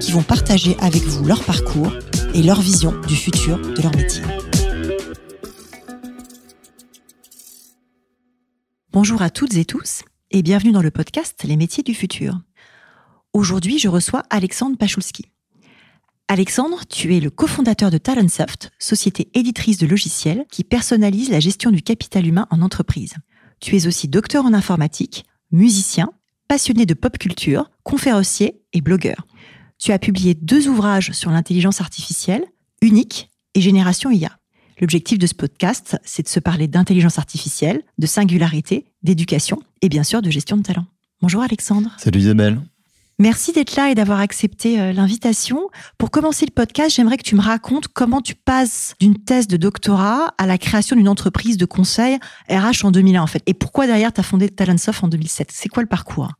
qui vont partager avec vous leur parcours et leur vision du futur de leur métier. Bonjour à toutes et tous et bienvenue dans le podcast Les métiers du futur. Aujourd'hui, je reçois Alexandre Pachulski. Alexandre, tu es le cofondateur de Talentsoft, société éditrice de logiciels qui personnalise la gestion du capital humain en entreprise. Tu es aussi docteur en informatique, musicien, passionné de pop culture, conférencier et blogueur. Tu as publié deux ouvrages sur l'intelligence artificielle, Unique et Génération IA. L'objectif de ce podcast, c'est de se parler d'intelligence artificielle, de singularité, d'éducation et bien sûr de gestion de talent. Bonjour Alexandre. Salut Isabelle. Merci d'être là et d'avoir accepté euh, l'invitation. Pour commencer le podcast, j'aimerais que tu me racontes comment tu passes d'une thèse de doctorat à la création d'une entreprise de conseil RH en 2001 en fait. Et pourquoi derrière tu as fondé Talentsoft en 2007 C'est quoi le parcours?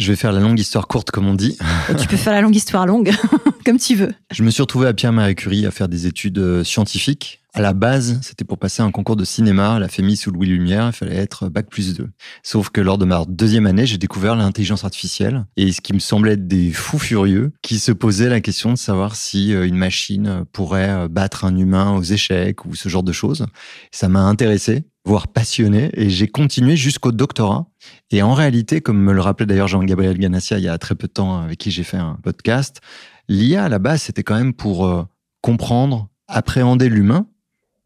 Je vais faire la longue histoire courte, comme on dit. Tu peux faire la longue histoire longue, comme tu veux. Je me suis retrouvé à Pierre-Marie Curie à faire des études euh, scientifiques à la base, c'était pour passer un concours de cinéma à la FEMI sous Louis Lumière. Il fallait être bac plus 2. Sauf que lors de ma deuxième année, j'ai découvert l'intelligence artificielle et ce qui me semblait être des fous furieux qui se posaient la question de savoir si euh, une machine pourrait euh, battre un humain aux échecs ou ce genre de choses. Ça m'a intéressé voire passionné, et j'ai continué jusqu'au doctorat. Et en réalité, comme me le rappelait d'ailleurs Jean-Gabriel Ganassia il y a très peu de temps, avec qui j'ai fait un podcast, l'IA à la base, c'était quand même pour euh, comprendre, appréhender l'humain,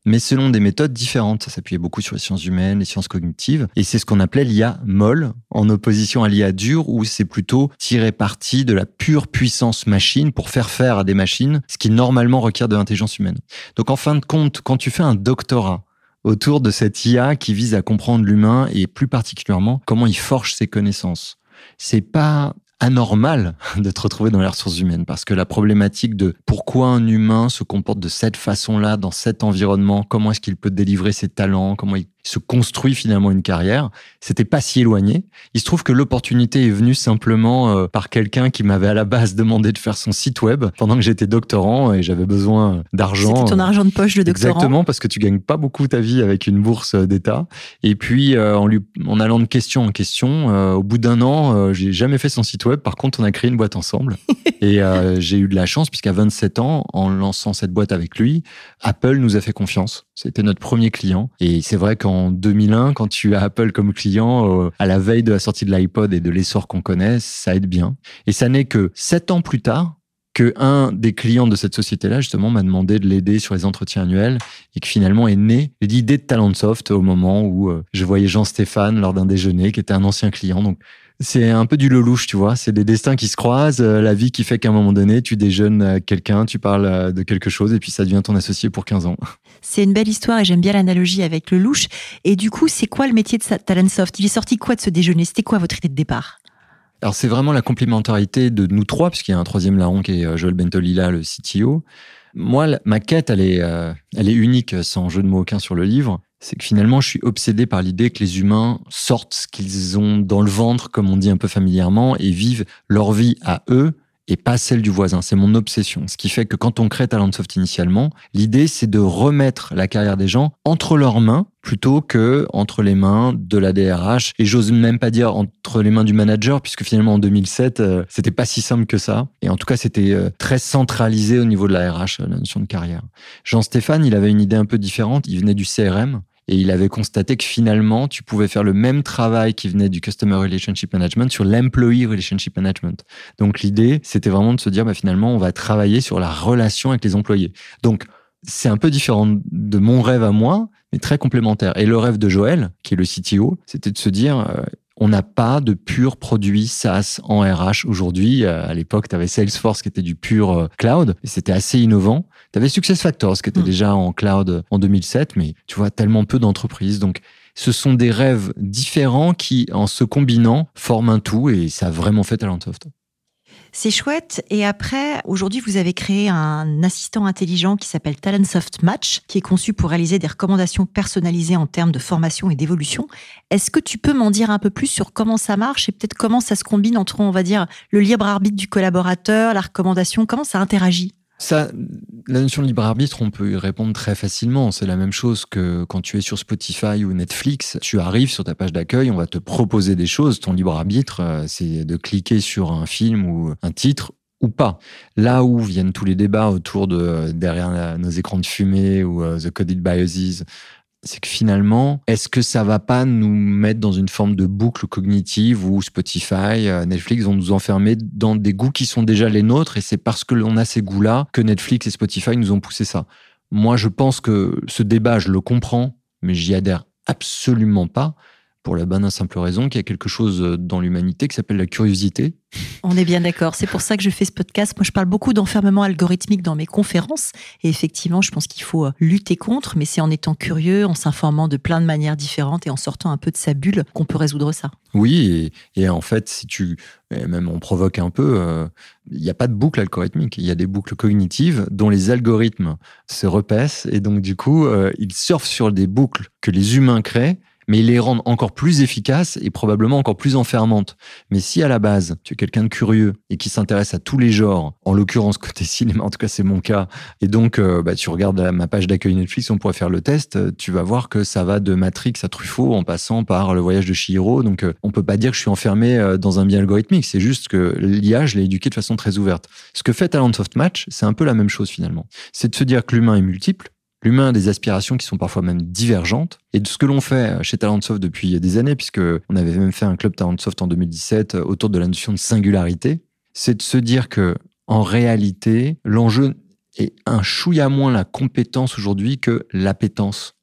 mais selon des méthodes différentes. Ça s'appuyait beaucoup sur les sciences humaines, les sciences cognitives, et c'est ce qu'on appelait l'IA molle, en opposition à l'IA dure, où c'est plutôt tirer parti de la pure puissance machine pour faire faire à des machines ce qui normalement requiert de l'intelligence humaine. Donc en fin de compte, quand tu fais un doctorat autour de cette IA qui vise à comprendre l'humain et plus particulièrement comment il forge ses connaissances, c'est pas anormal de te retrouver dans les ressources humaines parce que la problématique de pourquoi un humain se comporte de cette façon-là dans cet environnement, comment est-ce qu'il peut délivrer ses talents, comment il se construit finalement une carrière. C'était pas si éloigné. Il se trouve que l'opportunité est venue simplement euh, par quelqu'un qui m'avait à la base demandé de faire son site web pendant que j'étais doctorant et j'avais besoin d'argent. C'était ton argent de poche de doctorant. Exactement, parce que tu gagnes pas beaucoup ta vie avec une bourse d'État. Et puis euh, en, lui, en allant de question en question, euh, au bout d'un an, j'ai jamais fait son site web. Par contre, on a créé une boîte ensemble. et j'ai eu de la chance puisqu'à 27 ans, en lançant cette boîte avec lui, Apple nous a fait confiance. C'était notre premier client. Et c'est vrai qu'en en 2001, quand tu as Apple comme client, euh, à la veille de la sortie de l'iPod et de l'essor qu'on connaît, ça aide bien. Et ça n'est que sept ans plus tard que un des clients de cette société-là, justement, m'a demandé de l'aider sur les entretiens annuels et que finalement est née l'idée de Talentsoft au moment où euh, je voyais Jean-Stéphane lors d'un déjeuner, qui était un ancien client. Donc, c'est un peu du lelouch, tu vois. C'est des destins qui se croisent, euh, la vie qui fait qu'à un moment donné, tu déjeunes quelqu'un, tu parles de quelque chose et puis ça devient ton associé pour 15 ans. C'est une belle histoire et j'aime bien l'analogie avec le louche. Et du coup, c'est quoi le métier de Talentsoft? Il est sorti quoi de ce déjeuner? C'était quoi votre idée de départ? Alors c'est vraiment la complémentarité de nous trois, puisqu'il y a un troisième larron qui est euh, Joël Bentolila, le CTO. Moi, ma quête, elle est, euh, elle est unique, sans jeu de mots aucun sur le livre. C'est que finalement, je suis obsédé par l'idée que les humains sortent ce qu'ils ont dans le ventre, comme on dit un peu familièrement, et vivent leur vie à eux et pas celle du voisin. C'est mon obsession. Ce qui fait que quand on crée Talentsoft initialement, l'idée c'est de remettre la carrière des gens entre leurs mains plutôt que entre les mains de la DRH et j'ose même pas dire entre les mains du manager puisque finalement en 2007 euh, c'était pas si simple que ça et en tout cas c'était euh, très centralisé au niveau de la RH la notion de carrière. Jean Stéphane, il avait une idée un peu différente, il venait du CRM et il avait constaté que finalement, tu pouvais faire le même travail qui venait du Customer Relationship Management sur l'Employee Relationship Management. Donc l'idée, c'était vraiment de se dire, bah, finalement, on va travailler sur la relation avec les employés. Donc, c'est un peu différent de mon rêve à moi, mais très complémentaire. Et le rêve de Joël, qui est le CTO, c'était de se dire, euh, on n'a pas de pur produit SaaS en RH aujourd'hui. Euh, à l'époque, tu avais Salesforce qui était du pur euh, cloud et c'était assez innovant. Tu avais SuccessFactors qui était mm. déjà en cloud en 2007, mais tu vois tellement peu d'entreprises. Donc, ce sont des rêves différents qui, en se combinant, forment un tout et ça a vraiment fait Talentsoft. C'est chouette. Et après, aujourd'hui, vous avez créé un assistant intelligent qui s'appelle Talentsoft Match, qui est conçu pour réaliser des recommandations personnalisées en termes de formation et d'évolution. Est-ce que tu peux m'en dire un peu plus sur comment ça marche et peut-être comment ça se combine entre, on va dire, le libre arbitre du collaborateur, la recommandation, comment ça interagit? Ça, la notion de libre arbitre, on peut y répondre très facilement. C'est la même chose que quand tu es sur Spotify ou Netflix. Tu arrives sur ta page d'accueil, on va te proposer des choses. Ton libre arbitre, euh, c'est de cliquer sur un film ou un titre ou pas. Là où viennent tous les débats autour de derrière nos écrans de fumée ou euh, The Coded Biases, c'est que finalement, est-ce que ça va pas nous mettre dans une forme de boucle cognitive où Spotify, euh, Netflix vont nous enfermer dans des goûts qui sont déjà les nôtres et c'est parce que l'on a ces goûts-là que Netflix et Spotify nous ont poussé ça. Moi, je pense que ce débat, je le comprends, mais j'y adhère absolument pas pour la bonne et simple raison qu'il y a quelque chose dans l'humanité qui s'appelle la curiosité. On est bien d'accord. C'est pour ça que je fais ce podcast. Moi, je parle beaucoup d'enfermement algorithmique dans mes conférences. Et effectivement, je pense qu'il faut euh, lutter contre, mais c'est en étant curieux, en s'informant de plein de manières différentes et en sortant un peu de sa bulle qu'on peut résoudre ça. Oui, et, en fait, si tu, même on provoque un peu, euh, il n'y a pas de boucle algorithmique. Il y a des boucles cognitives dont les algorithmes se repaissent et donc du coup, euh, ils surfent sur des boucles que les humains créent mais les rendent encore plus efficaces et probablement encore plus enfermantes. Mais si à la base, tu es quelqu'un de curieux et qui s'intéresse à tous les genres, en l'occurrence côté cinéma, en tout cas c'est mon cas, et donc euh, bah, tu regardes ma page d'accueil Netflix, on pourrait faire le test, euh, tu vas voir que ça va de Matrix à Truffaut en passant par le voyage de Chihiro, donc euh, on peut pas dire que je suis enfermé dans un bien algorithmique, c'est juste que l'IA, je l'ai éduqué de façon très ouverte. Ce que fait Talent Soft Match, c'est un peu la même chose finalement. C'est de se dire que l'humain est multiple, L'humain a des aspirations qui sont parfois même divergentes. Et de ce que l'on fait chez Talentsoft depuis des années, puisque on avait même fait un club Talentsoft en 2017 autour de la notion de singularité, c'est de se dire que, en réalité, l'enjeu est un chouïa moins la compétence aujourd'hui que l'appétence.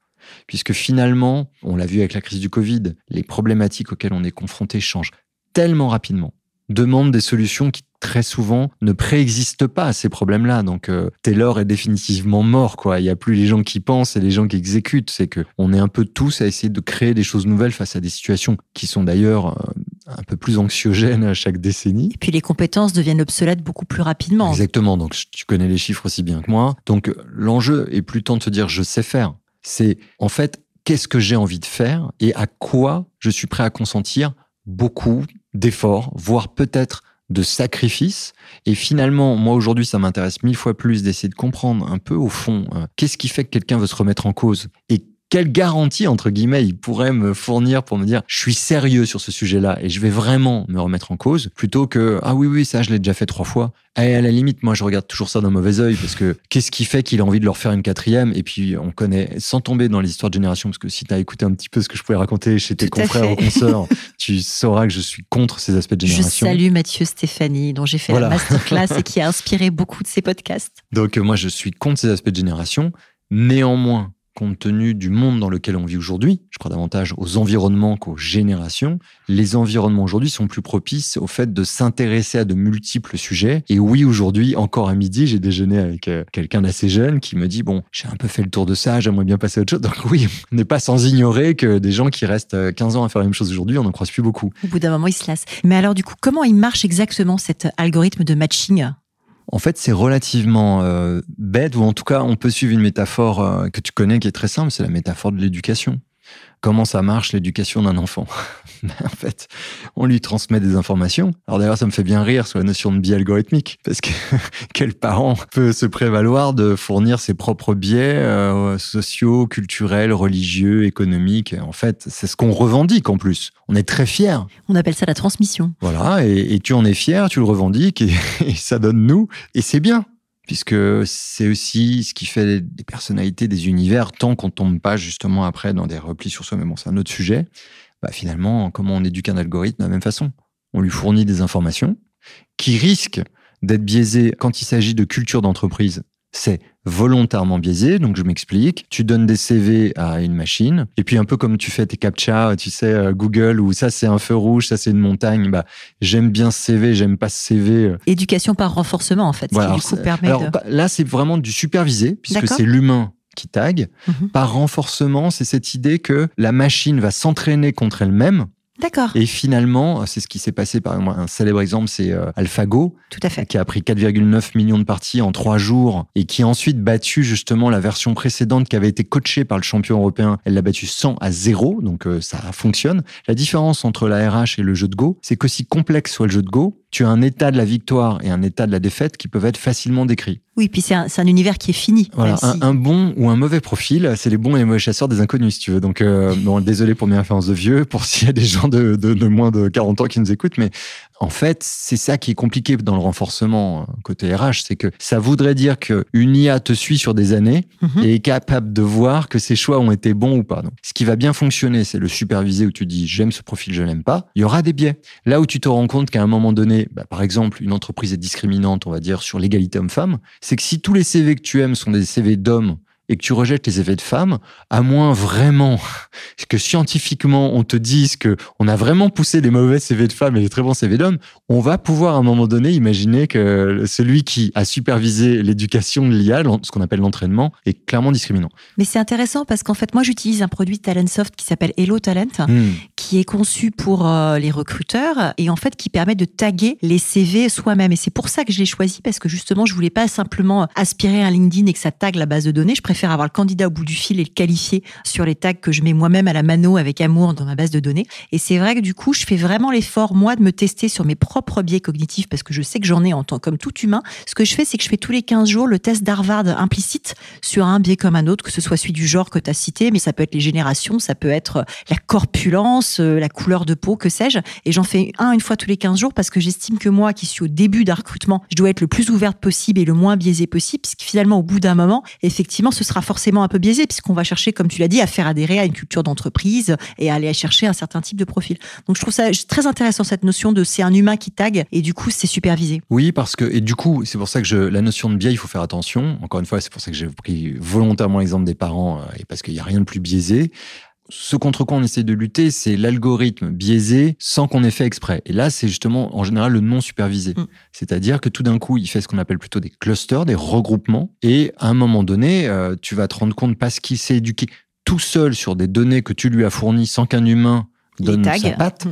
Puisque finalement, on l'a vu avec la crise du Covid, les problématiques auxquelles on est confronté changent tellement rapidement, demandent des solutions qui très souvent ne préexiste pas à ces problèmes-là. Donc euh, Taylor est définitivement mort, quoi. Il n'y a plus les gens qui pensent et les gens qui exécutent. C'est que on est un peu tous à essayer de créer des choses nouvelles face à des situations qui sont d'ailleurs euh, un peu plus anxiogènes à chaque décennie. Et puis les compétences deviennent obsolètes beaucoup plus rapidement. Exactement. Donc tu connais les chiffres aussi bien que moi. Donc l'enjeu est plus tant de se dire je sais faire. C'est en fait qu'est-ce que j'ai envie de faire et à quoi je suis prêt à consentir beaucoup d'efforts, voire peut-être de sacrifice. Et finalement, moi aujourd'hui, ça m'intéresse mille fois plus d'essayer de comprendre un peu au fond euh, qu'est-ce qui fait que quelqu'un veut se remettre en cause et quelle garantie, entre guillemets, il pourrait me fournir pour me dire je suis sérieux sur ce sujet-là et je vais vraiment me remettre en cause plutôt que ah oui, oui, ça, je l'ai déjà fait trois fois. Et à la limite, moi, je regarde toujours ça d'un mauvais oeil parce que qu'est-ce qui fait qu'il a envie de leur faire une quatrième? Et puis, on connaît, sans tomber dans les histoires de génération, parce que si tu as écouté un petit peu ce que je pouvais raconter chez tes confrères ou consoeurs, tu sauras que je suis contre ces aspects de génération. Je salue Mathieu Stéphanie, dont j'ai fait la masterclass et qui a inspiré beaucoup de ces podcasts. Donc, moi, je suis contre ces aspects de génération. Néanmoins, compte tenu du monde dans lequel on vit aujourd'hui, je crois davantage aux environnements qu'aux générations, les environnements aujourd'hui sont plus propices au fait de s'intéresser à de multiples sujets. Et oui, aujourd'hui, encore à midi, j'ai déjeuné avec euh, quelqu'un d'assez jeune qui me dit, bon, j'ai un peu fait le tour de ça, j'aimerais bien passer à autre chose. Donc oui, on n'est pas sans ignorer que des gens qui restent 15 euh, ans à faire la même chose aujourd'hui, on n'en croise plus beaucoup. Au bout d'un moment, ils se lassent. Mais alors du coup, comment il marche exactement cet algorithme de matching? En fait, c'est relativement euh, bête, ou en tout cas, on peut suivre une métaphore euh, que tu connais qui est très simple, c'est la métaphore de l'éducation comment ça marche l'éducation d'un enfant? en fait, on lui transmet des informations. Alors d'ailleurs, ça me fait bien rire sur la notion de biais algorithmique, parce que quel parent peut se prévaloir de fournir ses propres biais euh, sociaux, culturels, religieux, économiques? En fait, c'est ce qu'on revendique en plus. On est très fiers. On appelle ça la transmission. Voilà, et, tu en es fier, tu le revendiques, et, et ça donne nous, et c'est bien puisque c'est aussi ce qui fait des personnalités, des univers, tant qu'on tombe pas justement après dans des replis sur soi-même. Bon, c'est un autre sujet. Bah, finalement, comment on éduque un algorithme de la même façon? On lui fournit des informations qui risquent d'être biaisées quand il s'agit de culture d'entreprise c'est volontairement biaisé. Donc, je m'explique. Tu donnes des CV à une machine. Et puis, un peu comme tu fais tes captcha, tu sais, euh, Google, où ça, c'est un feu rouge, ça, c'est une montagne. Bah, j'aime bien ce CV, j'aime pas ce CV. Euh. Éducation par renforcement, en fait. Voilà, alors, bah, là, c'est vraiment du supervisé, puisque c'est l'humain qui tag. Mhm. Par renforcement, c'est cette idée que la machine va s'entraîner contre elle-même D'accord. Et finalement, c'est ce qui s'est passé, par exemple, un célèbre exemple, c'est euh, AlphaGo. Tout à fait. Qui a pris 4,9 millions de parties en trois jours et qui a ensuite battu justement la version précédente qui avait été coachée par le champion européen. Elle l'a battu 100 à 0, donc euh, ça fonctionne. La différence entre la RH et le jeu de Go, c'est qu'aussi complexe soit le jeu de Go, tu as un état de la victoire et un état de la défaite qui peuvent être facilement décrits. Oui, puis c'est un, un, univers qui est fini. Voilà, un, bon ou un mauvais profil, c'est les bons et les mauvais chasseurs des inconnus, si tu veux. Donc, euh, bon, désolé pour mes références de vieux, pour s'il y a des gens de, de, de, moins de 40 ans qui nous écoutent, mais en fait, c'est ça qui est compliqué dans le renforcement euh, côté RH, c'est que ça voudrait dire qu'une IA te suit sur des années Mhm. et est capable de voir que ses choix ont été bons ou pas. Donc, ce qui va bien fonctionner, c'est le supervisé où tu dis j'aime ce profil, je l'aime pas. Il y aura des biais. Là où tu te rends compte qu'à un moment donné, bah, par exemple, une entreprise est discriminante, on va dire, sur l'égalité homme-femme, c'est que si tous les CV que tu aimes sont des CV d'hommes et que tu rejettes les CV de femmes, à moins vraiment que scientifiquement on te dise que on a vraiment poussé les mauvais CV de femmes et les très bons CV d'hommes, on va pouvoir à un moment donné imaginer que celui qui a supervisé l'éducation de l'IA, ce qu'on appelle l'entraînement, est clairement discriminant. Mais c'est intéressant parce qu'en fait, moi j'utilise un produit Talentsoft qui s'appelle Hello Talent, Hmm. qui est conçu pour euh, les recruteurs et en fait qui permet de taguer les CV soi-même. Et c'est pour ça que je l'ai choisi parce que justement, je voulais pas simplement aspirer un LinkedIn et que ça tague la base de données. Je préfère avoir le candidat au bout du fil et le qualifier sur les tags que je mets moi-même à la mano avec amour dans ma base de données. Et c'est vrai que du coup, je fais vraiment l'effort, moi, de me tester sur mes propres biais cognitifs parce que je sais que j'en ai en tant comme tout humain. Ce que je fais, c'est que je fais tous les 15 jours le test d'Harvard implicite sur un biais comme un autre, que ce soit celui du genre que tu as cité, mais ça peut être les générations, ça peut être la corpulence, euh, la couleur de peau, que sais-je. Et j'en fais un une fois tous les 15 jours parce que j'estime que moi, qui suis au début d'un recrutement, je dois être le plus ouverte possible et le moins biaisé possible, puisque finalement, au bout d'un moment, effectivement, ce sera forcément un peu biaisé, puisqu'on va chercher, comme tu l'as dit, à faire adhérer à une culture d'entreprise et à aller chercher un certain type de profil. Donc, je trouve ça très intéressant, cette notion de c'est un humain qui tag et du coup, c'est supervisé. Oui, parce que, et du coup, c'est pour ça que je, la notion de biais, il faut faire attention. Encore une fois, c'est pour ça que j'ai pris volontairement l'exemple des parents, euh, et parce qu'il n'y a rien de plus biaisé. Ce contre quoi on essaie de lutter, c'est l'algorithme biaisé sans qu'on ait fait exprès. Et là, c'est justement en général le non supervisé. Mm. C'est-à-dire que tout d'un coup, il fait ce qu'on appelle plutôt des clusters, des regroupements. Et à un moment donné, euh, tu vas te rendre compte parce qu'il s'est éduqué tout seul sur des données que tu lui as fournies sans qu'un humain donne sa patte.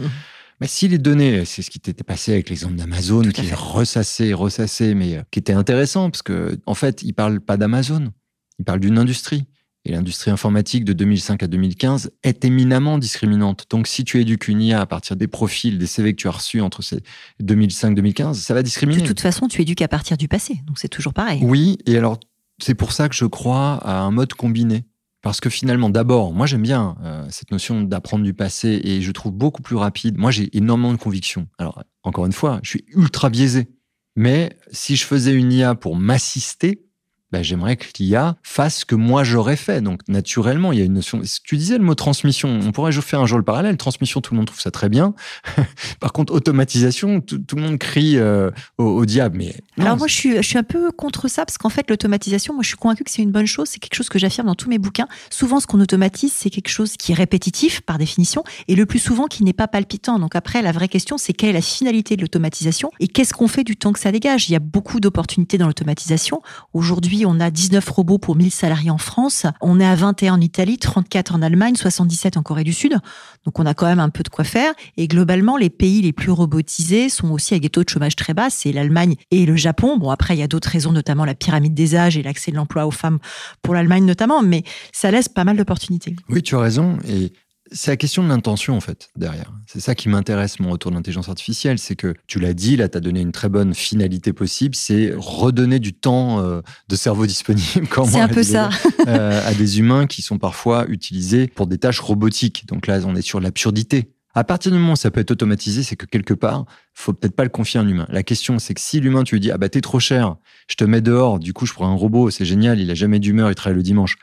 Mais si les données, c'est ce qui t'était passé avec l'exemple d'Amazon, qui est ressassé, ressassé, mais euh, qui était intéressant parce que en fait, il parle pas d'Amazon, il parle d'une industrie. Et l'industrie informatique de 2005 à 2015 est éminemment discriminante. Donc, si tu éduques une IA à partir des profils, des CV que tu as reçus entre ces 2005-2015, ça va discriminer. De toute façon, tu éduques à partir du passé, donc c'est toujours pareil. Oui, et alors c'est pour ça que je crois à un mode combiné. Parce que finalement, d'abord, moi j'aime bien euh, cette notion d'apprendre du passé et je trouve beaucoup plus rapide. Moi j'ai énormément de convictions. Alors, encore une fois, je suis ultra biaisé. Mais si je faisais une IA pour m'assister, ben, j'aimerais que l'IA fasse ce que moi j'aurais fait. Donc naturellement, il y a une notion. Tu disais le mot transmission. On pourrait faire un jour le parallèle. Transmission, tout le monde trouve ça très bien. Par contre, automatisation, tout, tout le monde crie euh, au, au diable. Mais non, Alors moi, je suis, je suis un peu contre ça parce qu'en fait, l'automatisation, moi, je suis convaincue que c'est une bonne chose. C'est quelque chose que j'affirme dans tous mes bouquins. Souvent, ce qu'on automatise, c'est quelque chose qui est répétitif par définition et le plus souvent qui n'est pas palpitant. Donc après, la vraie question, c'est quelle est la finalité de l'automatisation et qu'est-ce qu'on fait du temps que ça dégage? Il y a beaucoup d'opportunités dans l'automatisation. Aujourd'hui, on a 19 robots pour 1000 salariés en France. On est à 21 en Italie, 34 en Allemagne, 77 en Corée du Sud. Donc on a quand même un peu de quoi faire. Et globalement, les pays les plus robotisés sont aussi avec des taux de chômage très bas. C'est l'Allemagne et le Japon. Bon, après, il y a d'autres raisons, notamment la pyramide des âges et l'accès de l'emploi aux femmes pour l'Allemagne notamment. Mais ça laisse pas mal d'opportunités. Oui, tu as raison. Et c'est la question de l'intention, en fait, derrière. C'est ça qui m'intéresse, mon retour de l'intelligence artificielle. C'est que, tu l'as dit, là, tu as donné une très bonne finalité possible. C'est redonner du temps euh, de cerveau disponible. comme un peu ça. euh, à des humains qui sont parfois utilisés pour des tâches robotiques. Donc là, on est sur l'absurdité. À partir du moment où ça peut être automatisé, c'est que quelque part, faut peut-être pas le confier à un humain. La question, c'est que si l'humain, tu lui dis, ah bah t'es trop cher, je te mets dehors, du coup je prends un robot, c'est génial, il a jamais d'humeur, il travaille le dimanche.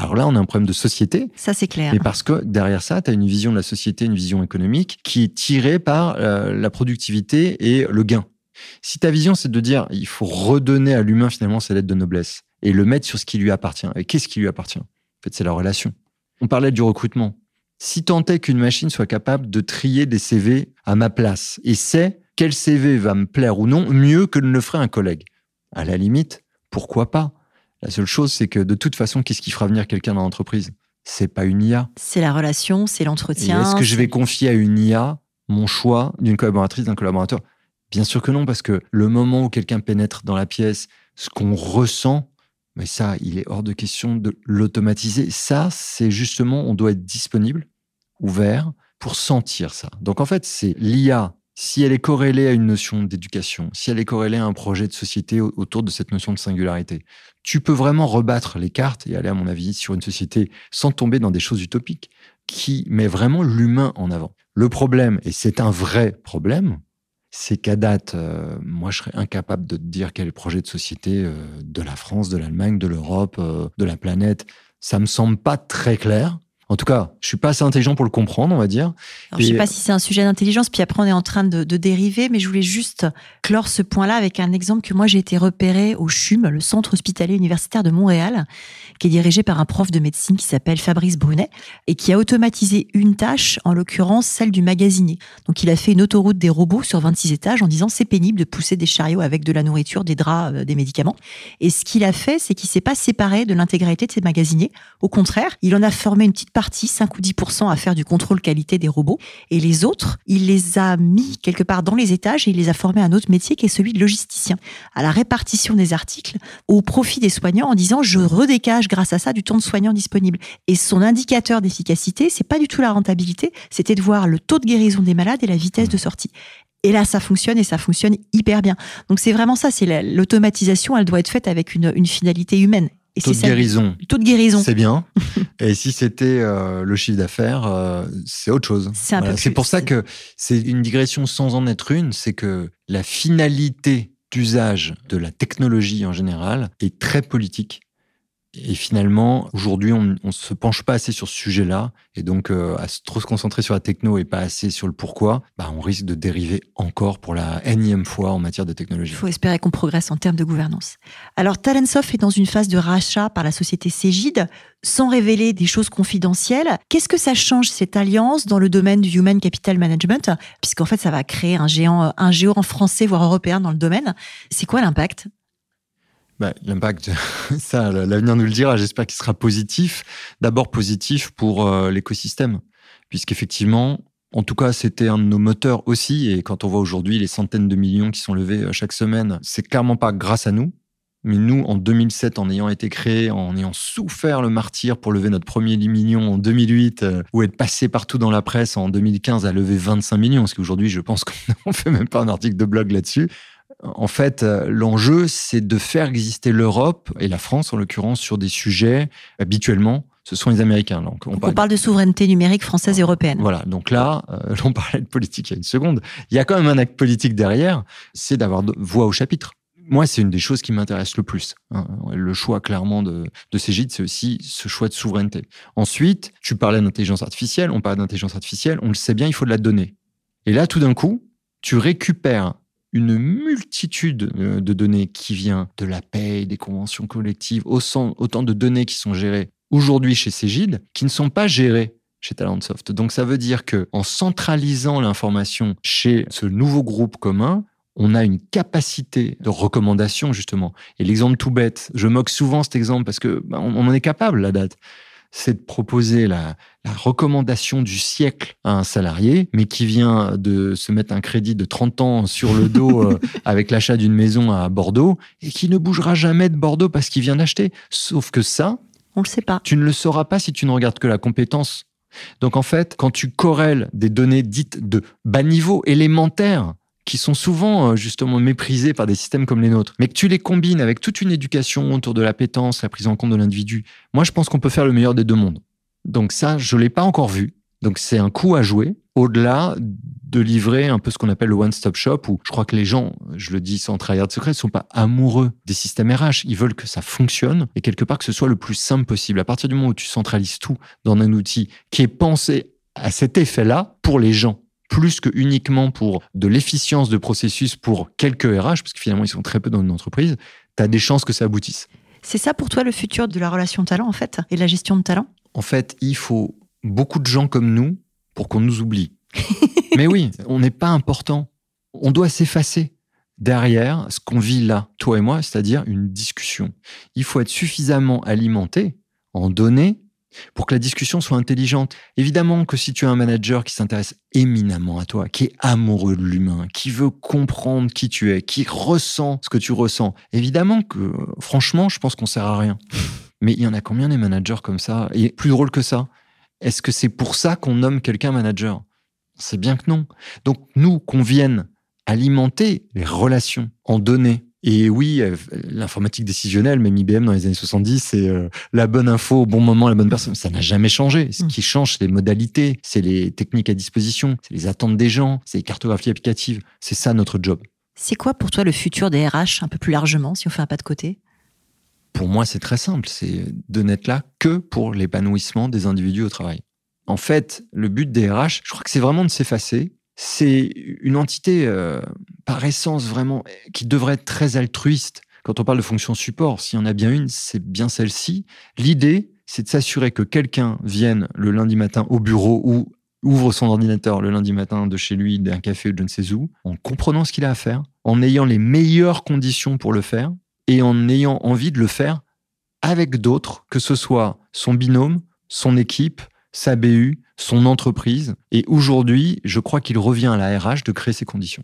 Alors là, on a un problème de société, Ça, c'est clair. mais parce que derrière ça, tu as une vision de la société, une vision économique qui est tirée par euh, la productivité et le gain. Si ta vision, c'est de dire, il faut redonner à l'humain finalement sa lettre de noblesse et le mettre sur ce qui lui appartient. Et qu'est-ce qui lui appartient? En fait, c'est la relation. On parlait du recrutement. Si tant est qu'une machine soit capable de trier des CV à ma place et sait quel CV va me plaire ou non mieux que ne le ferait un collègue, à la limite, pourquoi pas? La seule chose, c'est que de toute façon, qu'est-ce qui fera venir quelqu'un dans l'entreprise? C'est pas une IA. C'est la relation, c'est l'entretien. Est-ce que je vais confier à une IA mon choix d'une collaboratrice, d'un collaborateur? Bien sûr que non, parce que le moment où quelqu'un pénètre dans la pièce, ce qu'on ressent, mais ça, il est hors de question de l'automatiser. Ça, c'est justement, on doit être disponible, ouvert, pour sentir ça. Donc en fait, c'est l'IA si elle est corrélée à une notion d'éducation, si elle est corrélée à un projet de société autour de cette notion de singularité, tu peux vraiment rebattre les cartes et aller, à mon avis, sur une société sans tomber dans des choses utopiques, qui met vraiment l'humain en avant. Le problème, et c'est un vrai problème, c'est qu'à date, euh, moi, je serais incapable de te dire quel projet de société euh, de la France, de l'Allemagne, de l'Europe, euh, de la planète. Ça me semble pas très clair. En tout cas, je suis pas assez intelligent pour le comprendre, on va dire. Alors, je sais pas si c'est un sujet d'intelligence, puis après on est en train de, de, dériver, mais je voulais juste clore ce point-là avec un exemple que moi j'ai été repéré au CHUM, le Centre hospitalier universitaire de Montréal, qui est dirigé par un prof de médecine qui s'appelle Fabrice Brunet et qui a automatisé une tâche, en l'occurrence celle du magasinier. Donc il a fait une autoroute des robots sur 26 étages en disant c'est pénible de pousser des chariots avec de la nourriture, des draps, euh, des médicaments. Et ce qu'il a fait, c'est qu'il s'est pas séparé de l'intégralité de ses magasiniers. Au contraire, il en a formé une petite partie, 5 ou 10% à faire du contrôle qualité des robots. Et les autres, il les a mis quelque part dans les étages et il les a formés à un autre métier qui est celui de logisticien, à la répartition des articles au profit des soignants en disant je redécage grâce à ça du temps de soignant disponible. Et son indicateur d'efficacité, c'est pas du tout la rentabilité, c'était de voir le taux de guérison des malades et la vitesse de sortie. Et là, ça fonctionne et ça fonctionne hyper bien. Donc c'est vraiment ça, c'est l'automatisation, elle doit être faite avec une finalité humaine. Et taux de guérison. Taux de guérison. C'est bien. et si c'était euh, le chiffre d'affaires, euh, c'est autre chose. C'est voilà. pour ça que c'est une digression sans en être une, c'est que la finalité d'usage de la technologie en général est très politique et finalement, aujourd'hui, on ne se penche pas assez sur ce sujet-là. Et donc, euh, à trop se concentrer sur la techno et pas assez sur le pourquoi, bah, on risque de dériver encore pour la énième fois en matière de technologie. Il faut espérer qu'on progresse en termes de gouvernance. Alors, Talentsoft est dans une phase de rachat par la société Cégide, sans révéler des choses confidentielles. Qu'est-ce que ça change, cette alliance, dans le domaine du Human Capital Management? Puisqu'en fait, ça va créer un géant, un géant français, voire européen dans le domaine. C'est quoi l'impact? Bah, L'impact, ça, l'avenir nous le dira. J'espère qu'il sera positif. D'abord positif pour euh, l'écosystème, puisqu'effectivement, en tout cas, c'était un de nos moteurs aussi. Et quand on voit aujourd'hui les centaines de millions qui sont levés euh, chaque semaine, c'est clairement pas grâce à nous. Mais nous, en 2007, en ayant été créés, en ayant souffert le martyr pour lever notre premier million en 2008, euh, ou être passé partout dans la presse en 2015 à lever 25 millions, parce qu'aujourd'hui, je pense qu'on fait même pas un article de blog là-dessus en fait, euh, l'enjeu, c'est de faire exister l'Europe et la France, en l'occurrence, sur des sujets habituellement. Ce sont les Américains. Donc, on, parle... de souveraineté numérique française et européenne. Voilà. Donc là, euh, on parlait de politique il y a une seconde. Il y a quand même un acte politique derrière, c'est d'avoir voix au chapitre. Moi, c'est une des choses qui m'intéresse le plus. Hein. Le choix, clairement, de, de ces gîtes, c'est aussi ce choix de souveraineté. Ensuite, tu parlais d'intelligence artificielle, on parle d'intelligence artificielle, on le sait bien, il faut de la donnée. Et là, tout d'un coup, tu récupères une multitude euh, de données qui vient de la paie, des conventions collectives, autant de données qui sont gérées aujourd'hui chez Cégide, qui ne sont pas gérées chez Talentsoft. Donc ça veut dire que en centralisant l'information chez ce nouveau groupe commun, on a une capacité de recommandation justement. Et l'exemple tout bête, je moque souvent cet exemple parce que bah, on en est capable la date c'est de proposer la, recommandation du siècle à un salarié, mais qui vient de se mettre un crédit de 30 ans sur le dos euh, avec l'achat d'une maison à Bordeaux et qui ne bougera jamais de Bordeaux parce qu'il vient d'acheter. Sauf que ça, on le sait pas. Tu ne le sauras pas si tu ne regardes que la compétence. Donc en fait, quand tu corrèles des données dites de bas niveau, élémentaires, qui sont souvent euh, justement méprisés par des systèmes comme les nôtres, mais que tu les combines avec toute une éducation autour de l'appétence, la prise en compte de l'individu, moi je pense qu'on peut faire le meilleur des deux mondes. Donc ça, je l'ai pas encore vu. Donc c'est un coup à jouer, au-delà de livrer un peu ce qu'on appelle le one-stop shop, où je crois que les gens, je le dis sans trahir de secret, ne sont pas amoureux des systèmes RH. Ils veulent que ça fonctionne et quelque part que ce soit le plus simple possible. À partir du moment où tu centralises tout dans un outil qui est pensé à cet effet-là pour les gens, plus que uniquement pour de l'efficience de processus pour quelques RH, parce que finalement ils sont très peu dans une entreprise, tu as des chances que ça aboutisse. C'est ça pour toi le futur de la relation talent en fait et la gestion de talent? En fait, il faut beaucoup de gens comme nous pour qu'on nous oublie. Mais oui, on n'est pas important. On doit s'effacer derrière ce qu'on vit là, toi et moi, c'est-à-dire une discussion. Il faut être suffisamment alimenté en données pour que la discussion soit intelligente. Évidemment que si tu as un manager qui s'intéresse éminemment à toi, qui est amoureux de l'humain, qui veut comprendre qui tu es, qui ressent ce que tu ressens, évidemment que, franchement, je pense qu'on sert à rien. Mais il y en a combien des managers comme ça? Et plus drôle que ça, est-ce que c'est pour ça qu'on nomme quelqu'un manager? C'est bien que non. Donc nous, qu'on vienne alimenter les relations en données, et oui, euh, l'informatique décisionnelle, même IBM dans les années 70, c'est euh, la bonne info au bon moment, la bonne personne. Ça n'a jamais changé. Ce mm. qui change, c'est les modalités, c'est les techniques à disposition, c'est les attentes des gens, c'est les cartographies applicatives. C'est ça notre job. C'est quoi pour toi le futur des RH un peu plus largement, si on fait un pas de côté? Pour moi, c'est très simple. C'est de n'être là que pour l'épanouissement des individus au travail. En fait, le but des RH, je crois que c'est vraiment de s'effacer c'est une entité euh, par essence vraiment qui devrait être très altruiste. Quand on parle de fonction support, s'il y en a bien une, c'est bien celle-ci. L'idée, c'est de s'assurer que quelqu'un vienne le lundi matin au bureau ou ouvre son ordinateur le lundi matin de chez lui, d'un café ou de je ne sais où, en comprenant ce qu'il a à faire, en ayant les meilleures conditions pour le faire et en ayant envie de le faire avec d'autres, que ce soit son binôme, son équipe, sa BU, son entreprise. Et aujourd'hui, je crois qu'il revient à la RH de créer ces conditions.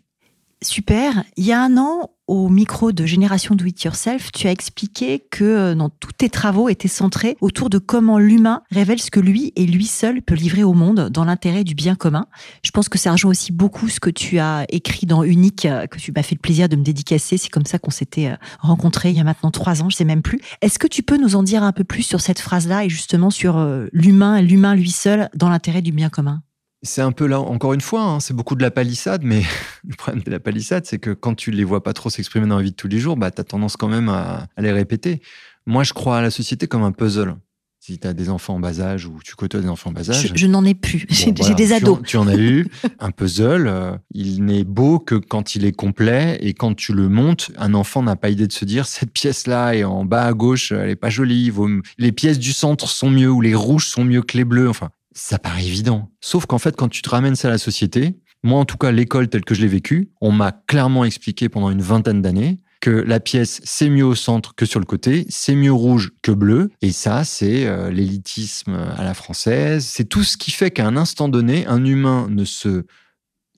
Super. Il y a un an, au micro de Génération Do It Yourself, tu as expliqué que euh, dans tous tes travaux étaient centrés autour de comment l'humain révèle ce que lui et lui seul peut livrer au monde dans l'intérêt du bien commun. Je pense que ça rejoint aussi beaucoup ce que tu as écrit dans Unique, euh, que tu m'as fait le plaisir de me dédicacer. C'est comme ça qu'on s'était euh, rencontrés il y a maintenant trois ans, je sais même plus. Est-ce que tu peux nous en dire un peu plus sur cette phrase-là et justement sur l'humain, l'humain lui seul dans l'intérêt du bien commun? C'est un peu là, encore une fois, hein, c'est beaucoup de la palissade, mais le problème de la palissade, c'est que quand tu les vois pas trop s'exprimer dans la vie de tous les jours, bah, tu as tendance quand même à, les répéter. Moi, je crois à la société comme un puzzle. Si tu as des enfants en bas âge ou tu côtoies des enfants en bas âge. Je, n'en ai plus. J'ai des ados. Tu en, as eu. un puzzle, euh, il n'est beau que quand il est complet et quand tu le montes, un enfant n'a pas idée de se dire cette pièce-là est en bas à gauche, elle est pas jolie. Les pièces du centre sont mieux ou les rouges sont mieux que les bleus. Enfin, ça paraît évident. Sauf qu'en fait, quand tu te ramènes ça à la société, moi en tout cas, l'école telle que je l'ai vécue, on m'a clairement expliqué pendant une vingtaine d'années que la pièce, c'est mieux au centre que sur le côté, c'est mieux rouge que bleu. Et ça, c'est euh, l'élitisme à la française. C'est tout ce qui fait qu'à un instant donné, un humain ne se...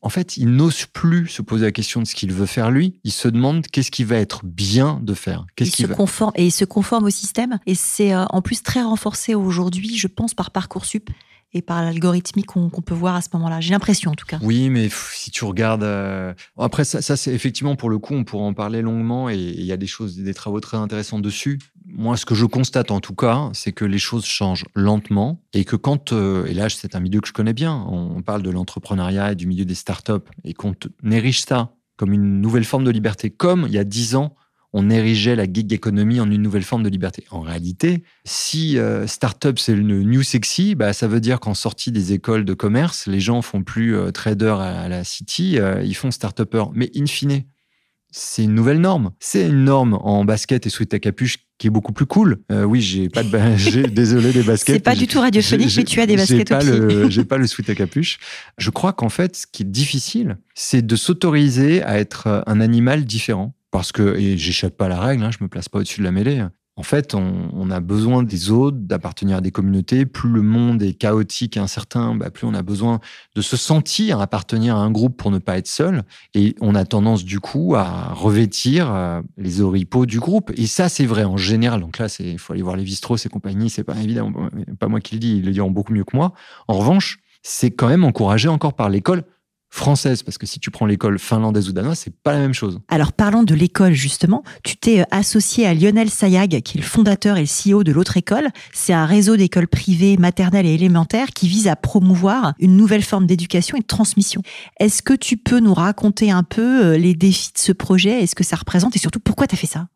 En fait, il n'ose plus se poser la question de ce qu'il veut faire lui. Il se demande qu'est-ce qui va être bien de faire. Qu'est-ce il se conforme et il se conforme au système. Et c'est euh, en plus très renforcé aujourd'hui, je pense, par parcoursup et par l'algorithmique qu'on peut voir à ce moment-là. J'ai l'impression en tout cas. Oui, mais si tu regardes... Euh, après, ça, ça c'est effectivement pour le coup, on pourra en parler longuement et il y a des choses, des travaux très intéressants dessus. Moi, ce que je constate en tout cas, c'est que les choses changent lentement et que quand, euh, et là c'est un milieu que je connais bien, on parle de l'entrepreneuriat et du milieu des startups et qu'on érige ça comme une nouvelle forme de liberté, comme il y a dix ans, on érigeait la gig economy en une nouvelle forme de liberté. En réalité, si euh, startup c'est le new sexy, bah, ça veut dire qu'en sortie des écoles de commerce, les gens font plus euh, trader à, la city, euh, ils font start-upper. Mais in fine, c'est une nouvelle norme. C'est une norme en basket et sweat à capuche qui est beaucoup plus cool. oui, j'ai pas de désolé des baskets. C'est pas du tout radiophonique, mais tu as des baskets pas le, J'ai pas le sweat à capuche. Je crois qu'en fait, ce qui est difficile, c'est de s'autoriser à être un animal différent parce que, et j'échappe pas à la règle, hein, je me place pas au-dessus de la mêlée. En fait, on, a besoin des autres, d'appartenir à des communautés. Plus le monde est chaotique et incertain, bah, plus on a besoin de se sentir appartenir à un groupe pour ne pas être seul. Et on a tendance du coup à revêtir euh, les oripeaux du groupe. Et ça, c'est vrai en général. Donc là, il faut aller voir les Vistros et compagnie. C'est pas évident, pas moi qui le dis, ils le diront beaucoup mieux que moi. En revanche, c'est quand même encouragé encore par l'école française, parce que si tu prends l'école finlandaise ou danoise, c'est pas la même chose. Alors parlons de l'école justement. Tu t'es euh, associé à Lionel Sayag, qui est le fondateur et le CEO de l'autre école. C'est un réseau d'écoles privées maternelles et élémentaires qui vise à promouvoir une nouvelle forme d'éducation et de transmission. Est-ce que tu peux nous raconter un peu euh, les défis de ce projet Est-ce que ça représente et surtout pourquoi tu as fait ça?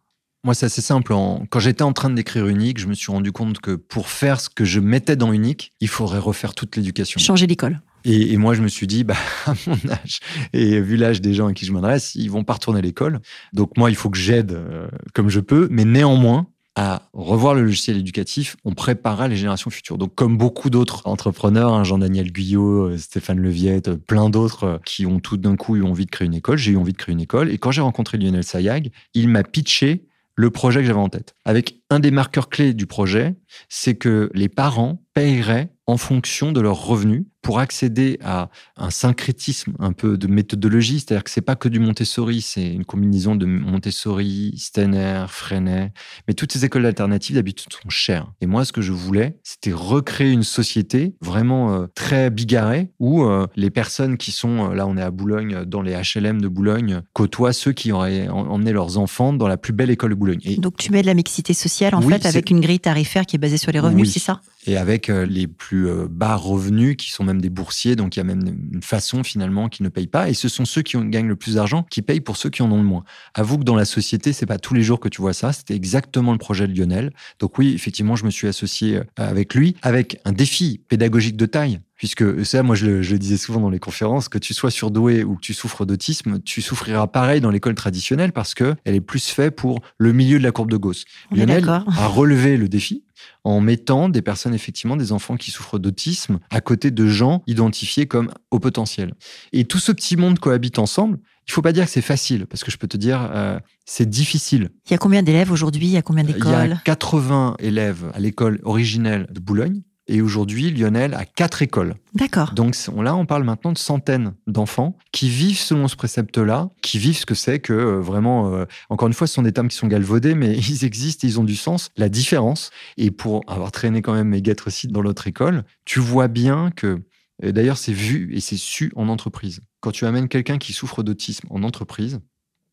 Moi, c'est assez simple. Quand j'étais en train d'écrire Unique, je me suis rendu compte que pour faire ce que je mettais dans Unique, il faudrait refaire toute l'éducation. Changer l'école. Et, moi, je me suis dit, bah, à mon âge, et vu l'âge des gens à qui je m'adresse, ils vont pas retourner à l'école. Donc moi, il faut que j'aide euh, comme je peux, mais néanmoins, à revoir le logiciel éducatif, on préparera les générations futures. Donc, comme beaucoup d'autres entrepreneurs, hein, Jean-Daniel Guyot, euh, Stéphane Leviette, euh, plein d'autres qui ont tout d'un coup eu envie de créer une école, j'ai eu envie de créer une école. Et quand j'ai rencontré Lionel Sayag, il m'a pitché le projet que j'avais en tête. Avec un des marqueurs clés du projet, c'est que les parents paieraient en fonction de leurs revenus pour accéder à un syncrétisme un peu de méthodologie, c'est-à-dire que c'est pas que du Montessori, c'est une combinaison de Montessori, Steiner, Freinet, mais toutes ces écoles alternatives d'habitude sont chères. Et moi, ce que je voulais, c'était recréer une société vraiment euh, très bigarrée où euh, les personnes qui sont, euh, là on est à Boulogne, dans les HLM de Boulogne, côtoient ceux qui auraient emmené leurs enfants dans la plus belle école de Boulogne. Et Donc tu mets de la mixité sociale en fait avec une grille tarifaire qui est basée sur les revenus, c'est ça? Et avec euh, les plus euh, bas revenus qui sont même des boursiers, donc il y a même une façon finalement qui ne payent pas. Et ce sont ceux qui gagnent le plus d'argent qui payent pour ceux qui en ont le moins. Avoue que dans la société, c'est pas tous les jours que tu vois ça. C'était exactement le projet de Lionel. Donc oui, effectivement, je me suis associé euh, avec lui, avec un défi pédagogique de taille puisque ça, moi je le, disais souvent dans les conférences, que tu sois surdoué ou que tu souffres d'autisme, tu souffriras pareil dans l'école traditionnelle parce que elle est plus faite pour le milieu de la courbe de Gauss. Lionel a relevé le défi en mettant des personnes, effectivement, des enfants qui souffrent d'autisme, à côté de gens identifiés comme au potentiel. Et tout ce petit monde cohabite ensemble. Il faut pas dire que c'est facile, parce que je peux te dire, euh, c'est difficile. Il y a combien d'élèves aujourd'hui? Il y a combien d'écoles Il y a 80 élèves à l'école originelle de Boulogne. Et aujourd'hui, Lionel a quatre écoles. D'accord. Donc là, on parle maintenant de centaines d'enfants qui vivent selon ce précepte-là, qui vivent ce que c'est que euh, vraiment, euh, encore une fois, ce sont des termes qui sont galvaudés, mais ils existent, ils ont du sens. La différence, et pour avoir traîné quand même mes guêtres dans notre école, tu vois bien que, d'ailleurs, c'est vu et c'est su en entreprise. Quand tu amènes quelqu'un qui souffre d'autisme en entreprise,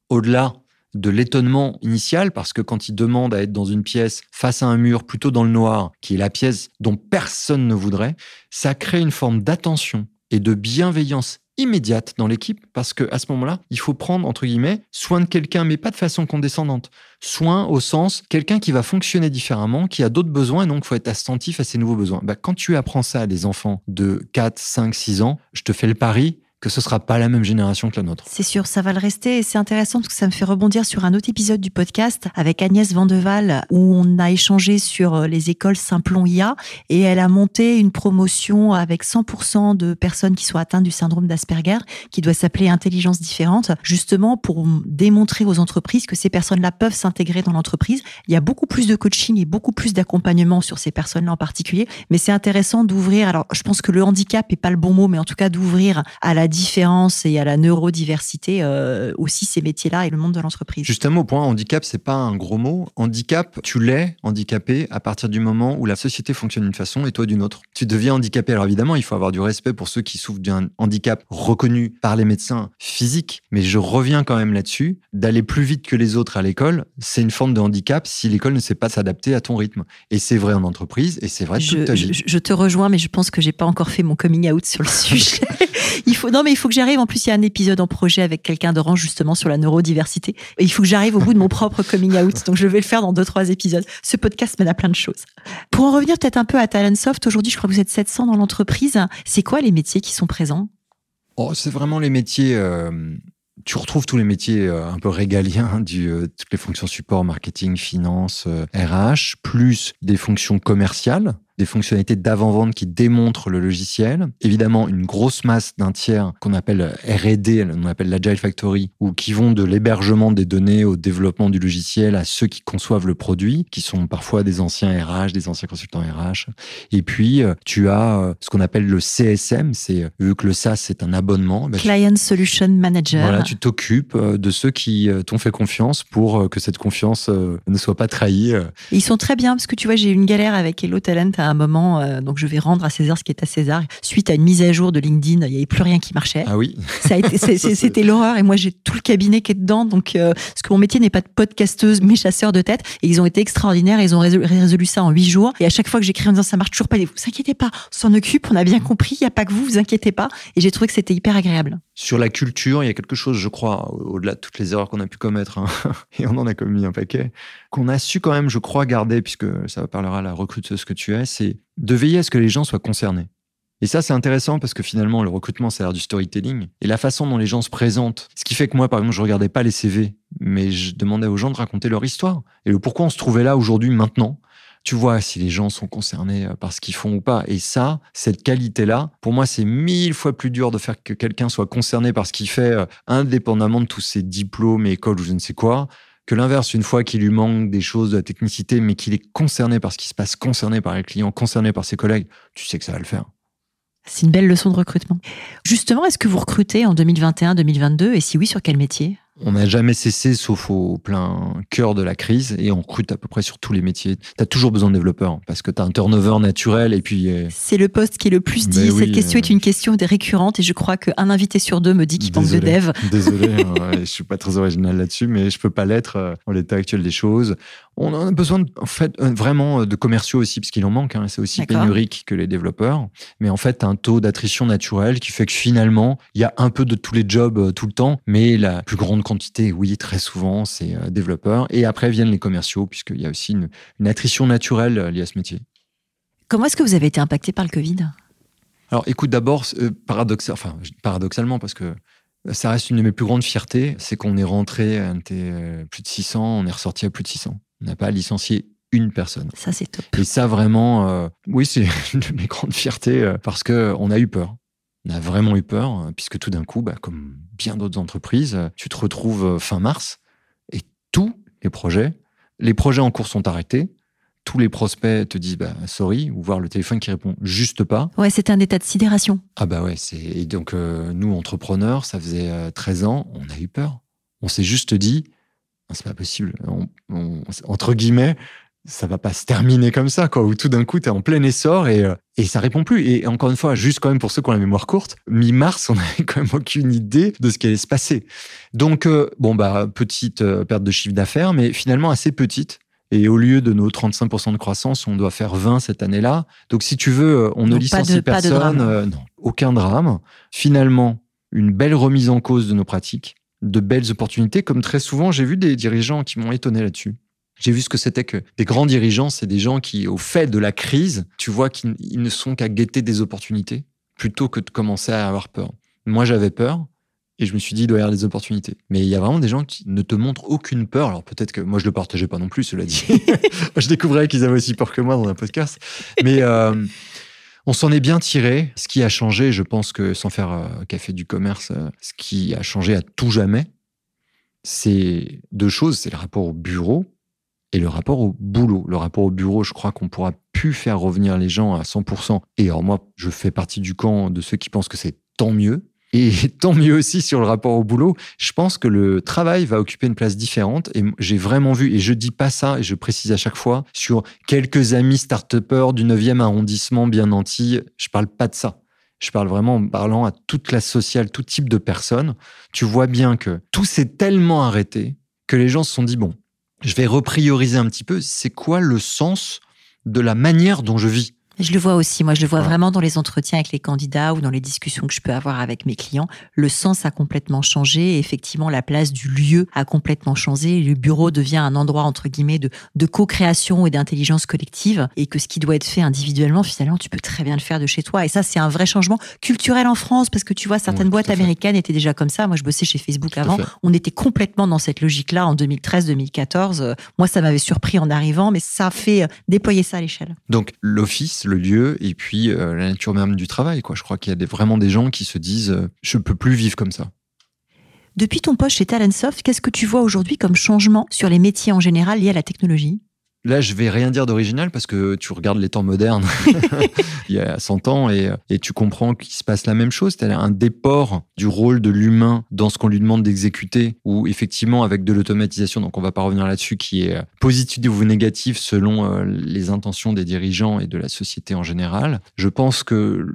au-delà de l'étonnement initial, parce que quand il demande à être dans une pièce face à un mur, plutôt dans le noir, qui est la pièce dont personne ne voudrait, ça crée une forme d'attention et de bienveillance immédiate dans l'équipe parce que à ce moment-là, il faut prendre entre guillemets soin de quelqu'un mais pas de façon condescendante. Soin au sens quelqu'un qui va fonctionner différemment, qui a d'autres besoins et donc faut être attentif à ses nouveaux besoins. Bah, quand tu apprends ça à des enfants de 4, 5, 6 ans, je te fais le pari que ce sera pas la même génération que la nôtre. C'est sûr, ça va le rester. Et c'est intéressant parce que ça me fait rebondir sur un autre épisode du podcast avec Agnès Vandeval où on a échangé sur euh, les écoles Simplon IA et elle a monté une promotion avec 100% de personnes qui sont atteintes du syndrome d'Asperger qui doit s'appeler Intelligence différente, justement pour démontrer aux entreprises que ces personnes-là peuvent s'intégrer dans l'entreprise. Il y a beaucoup plus de coaching et beaucoup plus d'accompagnement sur ces personnes-là en particulier, mais c'est intéressant d'ouvrir. Alors, je pense que le handicap est pas le bon mot, mais en tout cas d'ouvrir à la différence et à la neurodiversité euh, aussi ces métiers-là et le monde de l'entreprise. Justement, au point handicap, c'est pas un gros mot. Handicap, tu l'es handicapé à partir du moment où la société fonctionne d'une façon et toi d'une autre. Tu deviens handicapé. Alors évidemment, il faut avoir du respect pour ceux qui souffrent d'un handicap reconnu par les médecins physiques, mais je reviens quand même là-dessus. D'aller plus vite que les autres à l'école, c'est une forme de handicap si l'école ne sait pas s'adapter à ton rythme. Et c'est vrai en entreprise et c'est vrai toute ta vie. Je, je, te rejoins, mais je pense que j'ai pas encore fait mon coming out sur le sujet. il faut non mais il faut que j'arrive. En plus, il y a un épisode en projet avec quelqu'un d'Orange justement sur la neurodiversité. Et il faut que j'arrive au bout de mon propre coming out. Donc je vais le faire dans deux trois épisodes. Ce podcast mène à plein de choses. Pour en revenir peut-être un peu à Talentsoft, aujourd'hui, je crois que vous êtes 700 dans l'entreprise. C'est quoi les métiers qui sont présents? Oh, c'est vraiment les métiers. Euh, tu retrouves tous les métiers euh, un peu régaliens, du, euh, toutes les fonctions support, marketing, finance, RH, plus des fonctions commerciales des fonctionnalités d'avant-vente qui démontrent le logiciel. Évidemment, une grosse masse d'un tiers qu'on appelle R&D, on appelle l'Agile Factory, ou qui vont de l'hébergement des données au développement du logiciel à ceux qui conçoivent le produit, qui sont parfois des anciens RH, des anciens consultants RH. Et puis, euh, tu as euh, ce qu'on appelle le CSM, c'est vu que le SaaS c'est un abonnement. Bah, Client Solution Manager. Voilà, tu t'occupes euh, de ceux qui t'ont fait confiance pour que cette confiance ne soit pas trahie. ils sont très bien parce que tu vois, j'ai eu une galère avec Hello Talent à un moment, euh, donc je vais rendre à César ce qui est à César. Suite à une mise à jour de LinkedIn, il n'y avait plus rien qui marchait. Ah oui. C'était l'horreur. Et moi, j'ai tout le cabinet qui est dedans. Donc, euh, parce que mon métier n'est pas de podcasteuse, mais chasseur de tête. Et ils ont été extraordinaires. Ils ont résolu, ça en huit jours. Et à chaque fois que j'écris en disant ça marche toujours pas, vous inquiétez pas, on s'en occupe, on a bien compris. Il n'y a pas que vous, vous inquiétez pas. Et j'ai trouvé que c'était hyper agréable. Sur la culture, il y a quelque chose, je crois, au-delà de toutes les erreurs qu'on a pu commettre, hein, et on en a commis un paquet, qu'on a su quand même, je crois, garder, puisque ça parlera à la recruteuse que tu es, c'est de veiller à ce que les gens soient concernés. Et ça, c'est intéressant parce que finalement, le recrutement, c'est l'air du storytelling. Et la façon dont les gens se présentent, ce qui fait que moi, par exemple, je regardais pas les CV, mais je demandais aux gens de raconter leur histoire. Et le pourquoi on se trouvait là aujourd'hui, maintenant. Tu vois si les gens sont concernés euh, par ce qu'ils font ou pas. Et ça, cette qualité-là, pour moi, c'est mille fois plus dur de faire que quelqu'un soit concerné par ce qu'il fait, euh, indépendamment de tous ses diplômes, écoles ou je ne sais quoi, que l'inverse, une fois qu'il lui manque des choses de la technicité, mais qu'il est concerné par ce qui se passe, concerné par les clients, concerné par ses collègues, tu sais que ça va le faire. C'est une belle leçon de recrutement. Justement, est-ce que vous recrutez en 2021-2022 et si oui, sur quel métier? On n'a jamais cessé, sauf au plein cœur de la crise, et on recrute à peu près sur tous les métiers. Tu as toujours besoin de développeurs, parce que tu as un turnover naturel, et puis... Euh, C'est le poste qui est le plus dit. Cette question est euh, une question récurrente, et je crois qu'un invité sur deux me dit qu'il manque de dev. Désolé, hein, je suis pas très original là-dessus, mais je peux pas l'être euh, en l'état actuel des choses. On a besoin, en fait, vraiment de commerciaux aussi, parce qu'il en manque. Hein. C'est aussi pénurique que les développeurs. Mais en fait, un taux d'attrition naturel qui fait que finalement, il y a un peu de tous les jobs tout le temps, mais la plus grande quantité, oui, très souvent, c'est euh, développeurs. Et après viennent les commerciaux, puisqu'il y a aussi une, attrition naturelle euh, liée à ce métier. Comment est-ce que vous avez été impacté par le Covid? Alors, écoute, d'abord, euh, enfin, paradoxalement, parce que ça reste une de mes plus grandes fiertés, c'est qu'on est rentré, était plus de 600, on est ressorti à plus de 600. On n'a pas licencié une personne. Ça, c'est top. Et ça, vraiment, oui, c'est une de mes grandes fiertés parce qu'on a eu peur. On a vraiment eu peur, euh, puisque tout d'un coup, bah, comme bien d'autres entreprises, euh, tu te retrouves euh, fin mars et tous les projets, les projets en cours sont arrêtés. Tous les prospects te disent bah, sorry, ou voir le téléphone qui répond juste pas. Ouais, c'était un état de sidération. Ah bah ouais, c'est et donc nous entrepreneurs, ça faisait 13 ans, on a eu peur. On s'est juste dit, ah, c'est pas possible. entre guillemets, ça va pas se terminer comme ça, quoi, où tout d'un coup, tu es en plein essor et, euh, et ça répond plus. Et encore une fois, juste quand même pour ceux qui ont la mémoire courte, mi-mars, on n'avait quand même aucune idée de ce qui allait se passer. Donc, euh, bon, bah, petite euh, perte de chiffre d'affaires, mais finalement assez petite. Et au lieu de nos 35% de croissance, on doit faire 20 cette année-là. Donc, si tu veux, on ne licencie personne. non, aucun drame. Finalement, une belle remise en cause de nos pratiques, de belles opportunités, comme très souvent, j'ai vu des dirigeants qui m'ont étonné là-dessus. J'ai vu ce que c'était que des grands dirigeants, c'est des gens qui, au fait de la crise, tu vois qu'ils ne sont qu'à guetter des opportunités plutôt que de commencer à avoir peur. Moi, j'avais peur et je me suis dit, il doit y avoir des opportunités. Mais il y a vraiment des gens qui ne te montrent aucune peur. Alors peut-être que moi, je le partageais pas non plus, cela dit. je découvrais qu'ils avaient aussi peur que moi dans un podcast. Mais euh, on s'en est bien tiré. Ce qui a changé, je pense que sans faire euh, café du commerce, euh, ce qui a changé à tout jamais, c'est deux choses. C'est le rapport au bureau et le rapport au boulot. Le rapport au bureau, je crois qu'on pourra plus faire revenir les gens à 100%. Et alors moi, je fais partie du camp de ceux qui pensent que c'est tant mieux. Et tant mieux aussi sur le rapport au boulot. Je pense que le travail va occuper une place différente. Et j'ai vraiment vu, et je dis pas ça, et je précise à chaque fois, sur quelques amis start du 9e arrondissement bien nanti, je parle pas de ça. Je parle vraiment en parlant à toute classe sociale, tout type de personnes. Tu vois bien que tout s'est tellement arrêté que les gens se sont dit, bon, je vais reprioriser un petit peu, c'est quoi le sens de la manière dont je vis? Je le vois aussi. Moi, je le vois vraiment dans les entretiens avec les candidats ou dans les discussions que je peux avoir avec mes clients. Le sens a complètement changé. Et effectivement, la place du lieu a complètement changé. Le bureau devient un endroit, entre guillemets, de, de co-création et d'intelligence collective. Et que ce qui doit être fait individuellement, finalement, tu peux très bien le faire de chez toi. Et ça, c'est un vrai changement culturel en France parce que tu vois, certaines boîtes américaines étaient déjà comme ça. Moi, je bossais chez Facebook avant. On était complètement dans cette logique-là en 2013-2014. Moi, ça m'avait surpris en arrivant, mais ça fait déployer ça à l'échelle. Donc, l'office, le lieu et puis euh, la nature même du travail. Quoi. Je crois qu'il y a vraiment des gens qui se disent euh, je peux plus vivre comme ça. Depuis ton poste chez Talentsoft, qu'est-ce que tu vois aujourd'hui comme changement sur les métiers en général liés à la technologie? Là, je vais rien dire d'original parce que tu regardes les temps modernes il y a 100 ans et, tu comprends qu'il se passe la même chose. C'est un déport du rôle de l'humain dans ce qu'on lui demande d'exécuter ou effectivement avec de l'automatisation, donc on va pas revenir là-dessus, qui est positif ou négatif selon euh, les intentions des dirigeants et de la société en général. Je pense que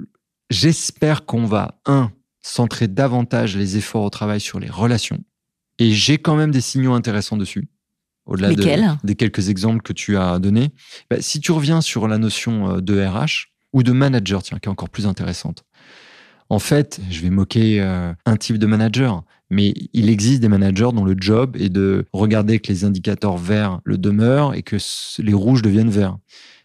j'espère qu'on va, un, centrer davantage les efforts au travail sur les relations. Et j'ai quand même des signaux intéressants dessus au-delà des quelques exemples que tu as donnés. Bah, si tu reviens sur la notion euh, de RH ou de manager, tiens, qui est encore plus intéressante. En fait, je vais moquer euh, un type de manager, mais il existe des managers dont le job est de regarder que les indicateurs verts le demeurent et que les rouges deviennent verts.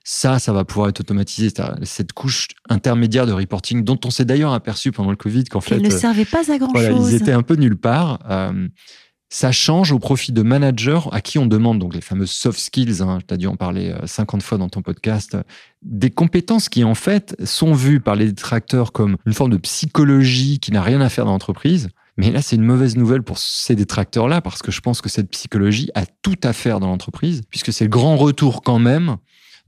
Ça, ça va pouvoir être automatisé. Cette couche intermédiaire de reporting dont on s'est d'ailleurs aperçu pendant le Covid qu'en fait. Ils ne servaient pas à grand chose. Ils étaient un peu nulle part. Euh, ça change au profit de managers à qui on demande, donc les fameuses soft skills, hein, tu as dû en parler 50 euh, fois dans ton podcast, des compétences qui en fait sont vues par les détracteurs comme une forme de psychologie qui n'a rien à faire dans l'entreprise, Mais là, c'est une mauvaise nouvelle pour ces détracteurs-là, parce que je pense que cette psychologie a tout à faire dans l'entreprise, puisque c'est le grand retour quand même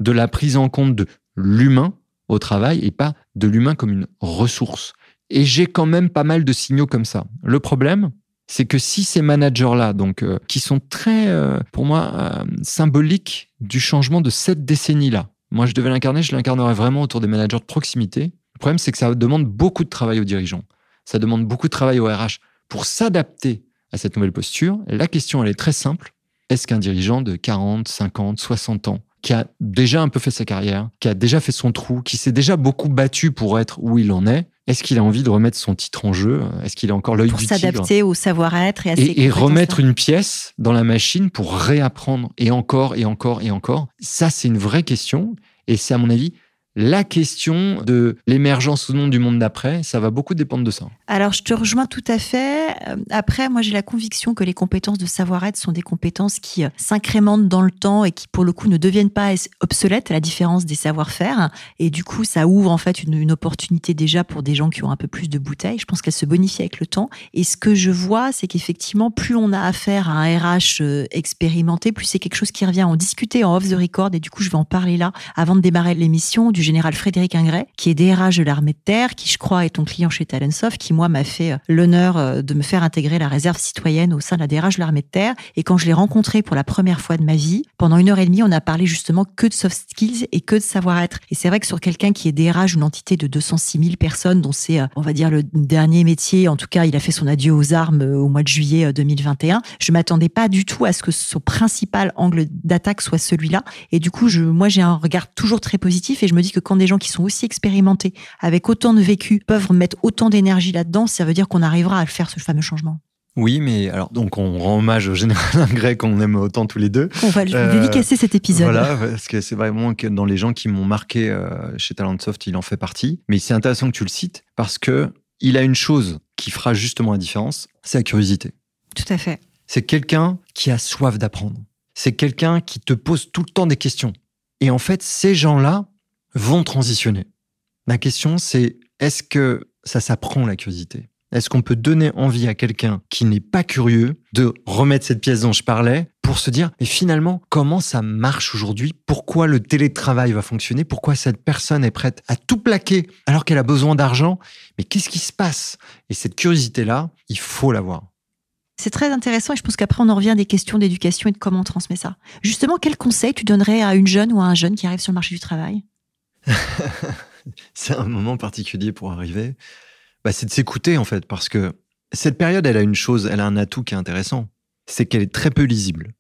de la prise en compte de l'humain au travail et pas de l'humain comme une ressource. Et j'ai quand même pas mal de signaux comme ça. Le problème, c'est que si ces managers-là, donc euh, qui sont très, euh, pour moi, euh, symboliques du changement de cette décennie-là, moi je devais l'incarner, je l'incarnerais vraiment autour des managers de proximité. Le problème, c'est que ça demande beaucoup de travail aux dirigeants. Ça demande beaucoup de travail au RH pour s'adapter à cette nouvelle posture. la question, elle est très simple. Est-ce qu'un dirigeant de 40, 50, 60 ans, qui a déjà un peu fait sa carrière, qui a déjà fait son trou, qui s'est déjà beaucoup battu pour être où il en est, est-ce qu'il a envie de remettre son titre en jeu? Est-ce qu'il a encore l'œil du tigre? Pour s'adapter au savoir-être et à et, et remettre une pièce dans la machine pour réapprendre et encore et encore et encore? Ça, c'est une vraie question. Et c'est à mon avis la question de l'émergence ou non du monde d'après, ça va beaucoup dépendre de ça. Alors, je te rejoins tout à fait. Euh, après, moi, j'ai la conviction que les compétences de savoir-être sont des compétences qui euh, s'incrémentent dans le temps et qui, pour le coup, ne deviennent pas obsolètes, à la différence des savoir-faire. Et du coup, ça ouvre en fait une, opportunité déjà pour des gens qui ont un peu plus de bouteilles. Je pense qu'elle se bonifie avec le temps. Et ce que je vois, c'est qu'effectivement, plus on a affaire à un RH euh, expérimenté, plus c'est quelque chose qui revient. en discuter en off the record et du coup, je vais en parler là avant de démarrer l'émission du général Frédéric Ingray, qui est DRH de l'armée de terre, qui je crois est ton client chez Talentsoft, qui moi m'a fait euh, l'honneur euh, de me faire intégrer la réserve citoyenne au sein de la DRH de l'armée de terre. Et quand je l'ai rencontré pour la première fois de ma vie, pendant une heure et demie, on a parlé justement que de soft skills et que de savoir-être. Et c'est vrai que sur quelqu'un qui est DRH, une entité de 206 000 personnes, dont c'est, euh, on va dire, le dernier métier, en tout cas, il a fait son adieu aux armes au mois de juillet 2021, je m'attendais pas du tout à ce que son principal angle d'attaque soit celui-là. Et du coup, je, moi, j'ai un regard toujours très positif et je me dis que quand des gens qui sont aussi expérimentés, avec autant de vécu, peuvent mettre autant d'énergie là-dedans, ça veut dire qu'on arrivera à faire ce fameux changement. Oui, mais alors donc on rend hommage au général Ingray qu'on aime autant tous les deux. On va lui euh, dédicacer cet épisode. Voilà, parce que c'est vraiment que dans les gens qui m'ont marqué euh, chez Talentsoft, il en fait partie. Mais c'est intéressant que tu le cites parce que il a une chose qui fera justement la différence, c'est la curiosité. Tout à fait. C'est quelqu'un qui a soif d'apprendre. C'est quelqu'un qui te pose tout le temps des questions. Et en fait, ces gens-là, vont transitionner. La question, c'est est-ce que ça s'apprend la curiosité? Est-ce qu'on peut donner envie à quelqu'un qui n'est pas curieux de remettre cette pièce dont je parlais pour se dire, mais finalement, comment ça marche aujourd'hui? Pourquoi le télétravail va fonctionner? Pourquoi cette personne est prête à tout plaquer alors qu'elle a besoin d'argent? Mais qu'est-ce qui se passe? Et cette curiosité-là, il faut l'avoir. C'est très intéressant et je pense qu'après on en revient des questions d'éducation et de comment on transmet ça. Justement, quel conseil tu donnerais à une jeune ou à un jeune qui arrive sur le marché du travail? c'est un moment particulier pour arriver. Bah, c'est de s'écouter en fait, parce que cette période, elle a une chose, elle a un atout qui est intéressant, c'est qu'elle est très peu lisible.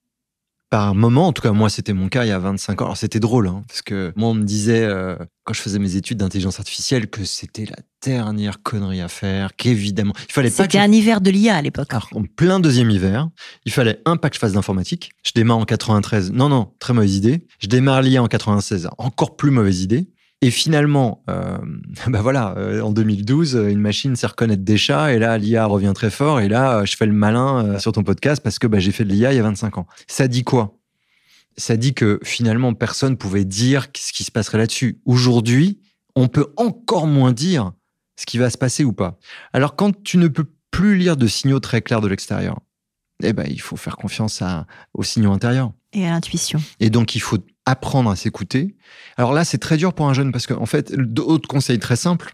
Par moment, en tout cas moi c'était mon cas il y a 25 ans. Alors c'était drôle, hein, parce que moi on me disait euh, quand je faisais mes études d'intelligence artificielle que c'était la dernière connerie à faire, qu'évidemment il fallait pas. C'était un hiver de l'IA à l'époque. En plein deuxième hiver, il fallait un pas que je fasse d'informatique. Je démarre en 93, non non, très mauvaise idée. Je démarre l'IA en 96, encore plus mauvaise idée. Et finalement, euh, bah voilà, euh, en 2012, une machine sait reconnaître des chats, et là, l'IA revient très fort, et là, je fais le malin euh, sur ton podcast parce que bah, j'ai fait de l'IA il y a 25 ans. Ça dit quoi? Ça dit que finalement, personne pouvait dire ce qui se passerait là-dessus. Aujourd'hui, on peut encore moins dire ce qui va se passer ou pas. Alors, quand tu ne peux plus lire de signaux très clairs de l'extérieur, eh ben, il faut faire confiance à, aux signaux intérieurs. Et à l'intuition. Et donc, il faut apprendre à s'écouter. Alors là, c'est très dur pour un jeune parce qu'en en fait, d'autres conseils très simples,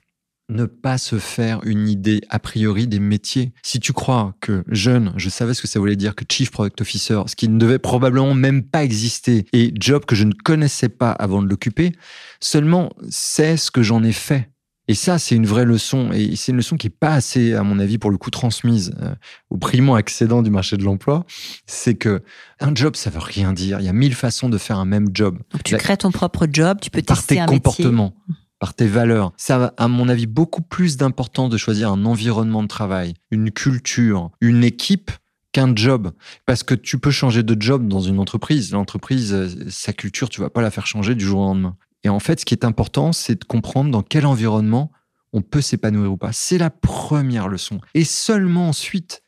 ne pas se faire une idée a priori des métiers. Si tu crois que jeune, je savais ce que ça voulait dire que Chief Product Officer, ce qui ne devait probablement même pas exister, et job que je ne connaissais pas avant de l'occuper, seulement c'est ce que j'en ai fait. Et ça, c'est une vraie leçon. Et c'est une leçon qui n'est pas assez, à mon avis, pour le coup, transmise euh, au primo accédant du marché de l'emploi. C'est que un job, ça veut rien dire. Il y a mille façons de faire un même job. Donc, tu crées ton propre job, tu peux tester par tes comportements, par tes valeurs. Ça a, à mon avis, beaucoup plus d'importance de choisir un environnement de travail, une culture, une équipe qu'un job. Parce que tu peux changer de job dans une entreprise. L'entreprise, euh, sa culture, tu vas pas la faire changer du jour au lendemain. Et en fait, ce qui est important, c'est de comprendre dans quel environnement on peut s'épanouir ou pas. C'est la première leçon. Et seulement ensuite,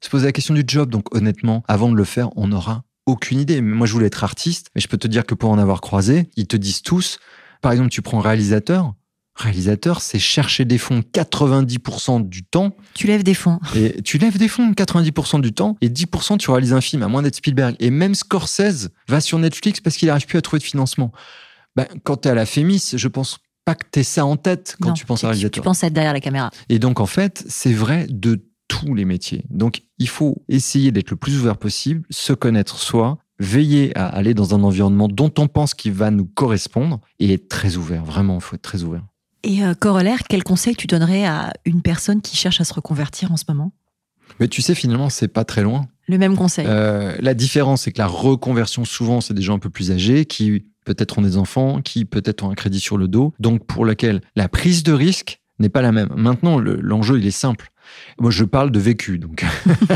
se poser la question du job. Donc honnêtement, avant de le faire, on n'aura aucune idée. Moi, je voulais être artiste, mais je peux te dire que pour en avoir croisé, ils te disent tous, par exemple, tu prends réalisateur. réalisateur, c'est chercher des fonds 90% du temps. Tu lèves des fonds. Et tu lèves des fonds 90% du temps et 10% tu réalises un film, à moins d'être Spielberg. Et même Scorsese va sur Netflix parce qu'il n'arrive plus à trouver de financement. Ben, quand tu es à la Fémis, je pense pas que tu ça en tête quand tu penses à réalisateur. Tu penses être derrière la caméra. Et donc, en fait, c'est vrai de tous les métiers. Donc, il faut essayer d'être le plus ouvert possible, se connaître soi, veiller à aller dans un environnement dont on pense qu'il va nous correspondre et être très ouvert. Vraiment, il faut être très ouvert. Et euh, corollaire, quel conseil tu donnerais à une personne qui cherche à se reconvertir en ce moment? Mais tu sais, finalement, c'est pas très loin. Le même conseil. Euh, la différence, c'est que la reconversion, souvent, c'est des gens un peu plus âgés qui peut-être ont des enfants, qui peut-être ont un crédit sur le dos, donc pour lequel la prise de risque n'est pas la même. Maintenant, l'enjeu, il est simple. Moi, je parle de vécu, donc